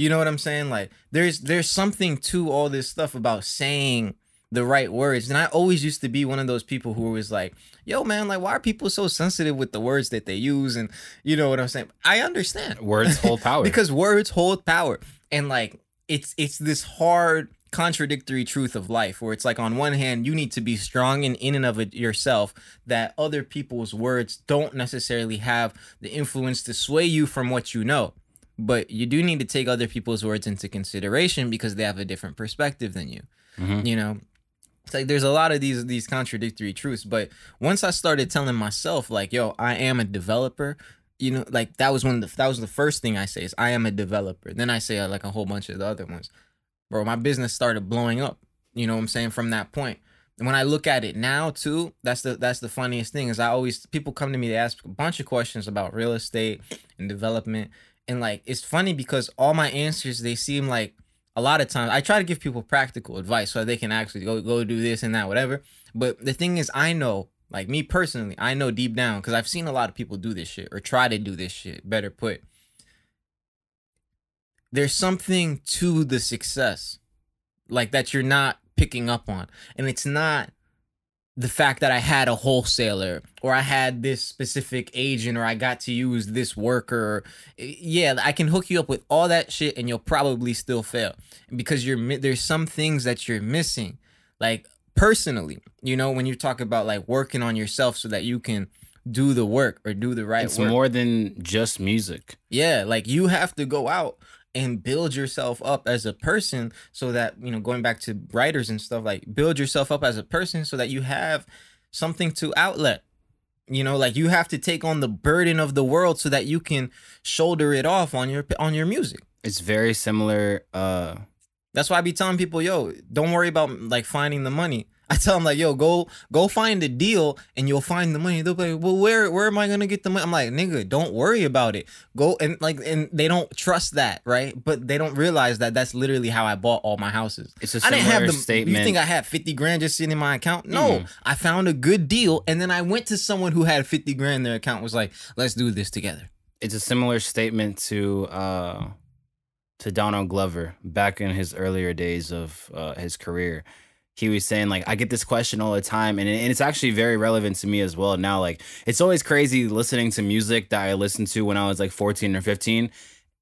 You know what I'm saying? Like there's there's something to all this stuff about saying the right words. And I always used to be one of those people who was like, yo man, like why are people so sensitive with the words that they use? And you know what I'm saying? I understand. Words hold power. because words hold power. And like it's it's this hard contradictory truth of life where it's like on one hand you need to be strong in in and of it yourself that other people's words don't necessarily have the influence to sway you from what you know but you do need to take other people's words into consideration because they have a different perspective than you Mhm. you know? It's like there's a lot of these these contradictory truths but once i started telling myself like yo i am a developer you know like that was one of the that was the first thing i say is i am a developer. Then i say uh, like a whole bunch of the other ones. Bro my business started blowing up you know what i'm saying from that point. And when i look at it now too that's the that's the funniest thing is i always people come to me to ask a bunch of questions about real estate and development and like it's funny because all my answers they seem like a lot of times I try to give people practical advice so they can actually go go do this and that whatever. But the thing is, I know, like me personally, I know deep down because I've seen a lot of people do this shit or try to do this shit. Better put, there's something to the success, like that you're not picking up on, and it's not the fact that I had a wholesaler or I had this specific agent or I got to use this worker. Eh, yeah, I can hook you up with all that shit and you'll probably still fail because you're there's some things that you're missing. Like personally, you know, when you talk about like working on yourself so that you can do the work or do the right it's work. more than just music. Yeah, like you have to go out and build yourself up as a person so that, you know, going back to writers and stuff, like build yourself up as a person so that you have something to outlet. You know, like you have to take on the burden of the world so that you can shoulder it off on your on your music. It's very similar. Uh, That's why I be telling people, yo, don't worry about like finding the money. I tell them like, yo, go go find a deal and you'll find the money. They'll be like, well, where where am I gonna get the money? I'm like, nigga, don't worry about it. Go and like, and they don't trust that, right? But they don't realize that that's literally how I bought all my houses. it's a I similar didn't have the. statement. You think I had fifty grand just sitting in my account? No, Mm. I found a good deal, and then I went to someone who had fifty grand in their account. Was like, let's do this together. it's a similar statement to uh to Donald Glover back in his earlier days of uh, his career. He was saying like I get this question all the time and, and it's actually very relevant to me as well now like it's always crazy listening to music that I listened to when I was like 14 or 15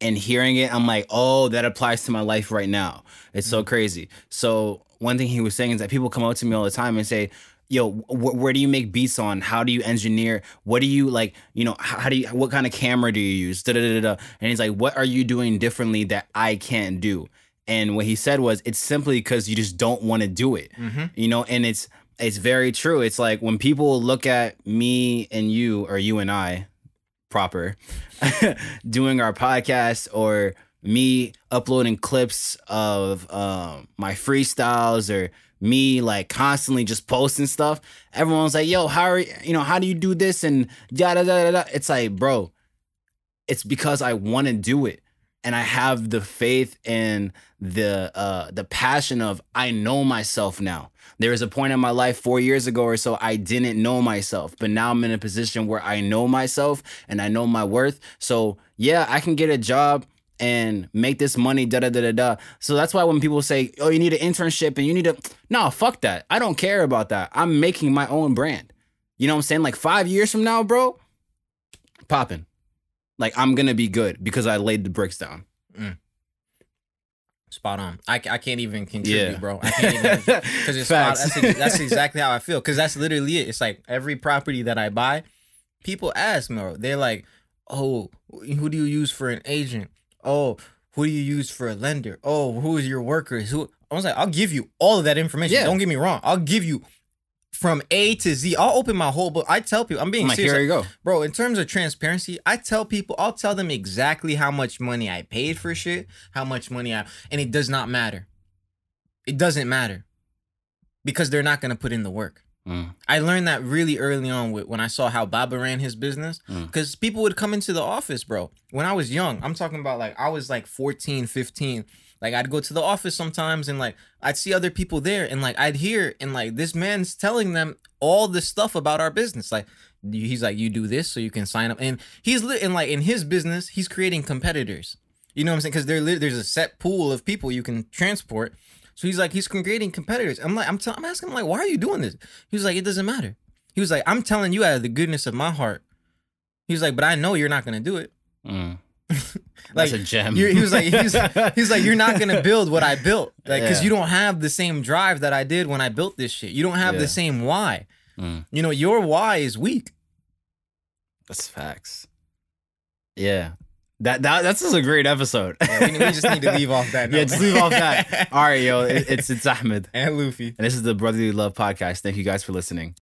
and hearing it I'm like oh that applies to my life right now. It's so mm-hmm. crazy. So one thing he was saying is that people come up to me all the time and say yo wh- where do you make beats on how do you engineer what do you like you know how, how do you what kind of camera do you use da, da, da, da. and he's like what are you doing differently that i can't do and what he said was it's simply because you just don't want to do it. Mm-hmm. you know and it's it's very true. It's like when people look at me and you or you and i proper doing our podcast or me uploading clips of um, my freestyles or me like constantly just posting stuff everyone's like yo how are you you know how do you do this? and da da da da da. It's like bro it's because i want to do it and i have the faith and the uh the passion of i know myself now. There was a point in my life four years ago or so i didn't know myself but now i'm in a position where i know myself and i know my worth. So yeah i can get a job and make this money da da da da da. So that's why when people say oh you need an internship and you need to no fuck that. I don't care about that. I'm making my own brand. You know what i'm saying? Like five years from now bro popping like i'm gonna be good because i laid the bricks down mm. Spot on. I, I can't even contribute, Yeah. bro. I can't even because it's spot, that's, that's exactly how I feel. Because that's literally it. It's like every property that I buy, people ask me. They're like, "Oh, who do you use for an agent? Oh, who do you use for a lender? Oh, who is your workers? Who?" I was like, "I'll give you all of that information. Yeah. Don't get me wrong. I'll give you from A to Z. I'll open my whole book. I tell people, I'm being I'm like, serious. here you go. Bro, in terms of transparency, I tell people, I'll tell them exactly how much money I paid for shit, how much money I, and it does not matter. It doesn't matter because they're not going to put in the work. Mm. I learned that really early on with, when I saw how Baba ran his business. Mm. Because people would come into the office, bro. When I was young, I'm talking about like I was like 14, 15. Like I'd go to the office sometimes and like I'd see other people there and like I'd hear and like this man's telling them all this stuff about our business. Like he's like, you do this so you can sign up. And he's lit and like in his business, he's creating competitors. You know what I'm saying? Because there, there's a set pool of people you can transport. So he's like, he's creating competitors. I'm like, I'm, t- I'm asking him like, why are you doing this? He was like, it doesn't matter. He was like, I'm telling you out of the goodness of my heart. He was like, but I know you're not gonna do it. Mm. Like That's a gem. you're- he was like, he he's like, you're not gonna build what I built, like, because Yeah. you don't have the same drive that I did when I built this shit. You don't have Yeah. the same why. Mm. You know, your why is weak. That's facts. Yeah. That, that that's just a great episode. Yeah, we, we just need to leave off that. Yeah, just leave off that. All right, yo. It, it's it's Ahmed. and Lofy. And this is the Brotherly Love Podcast. Thank you guys for listening.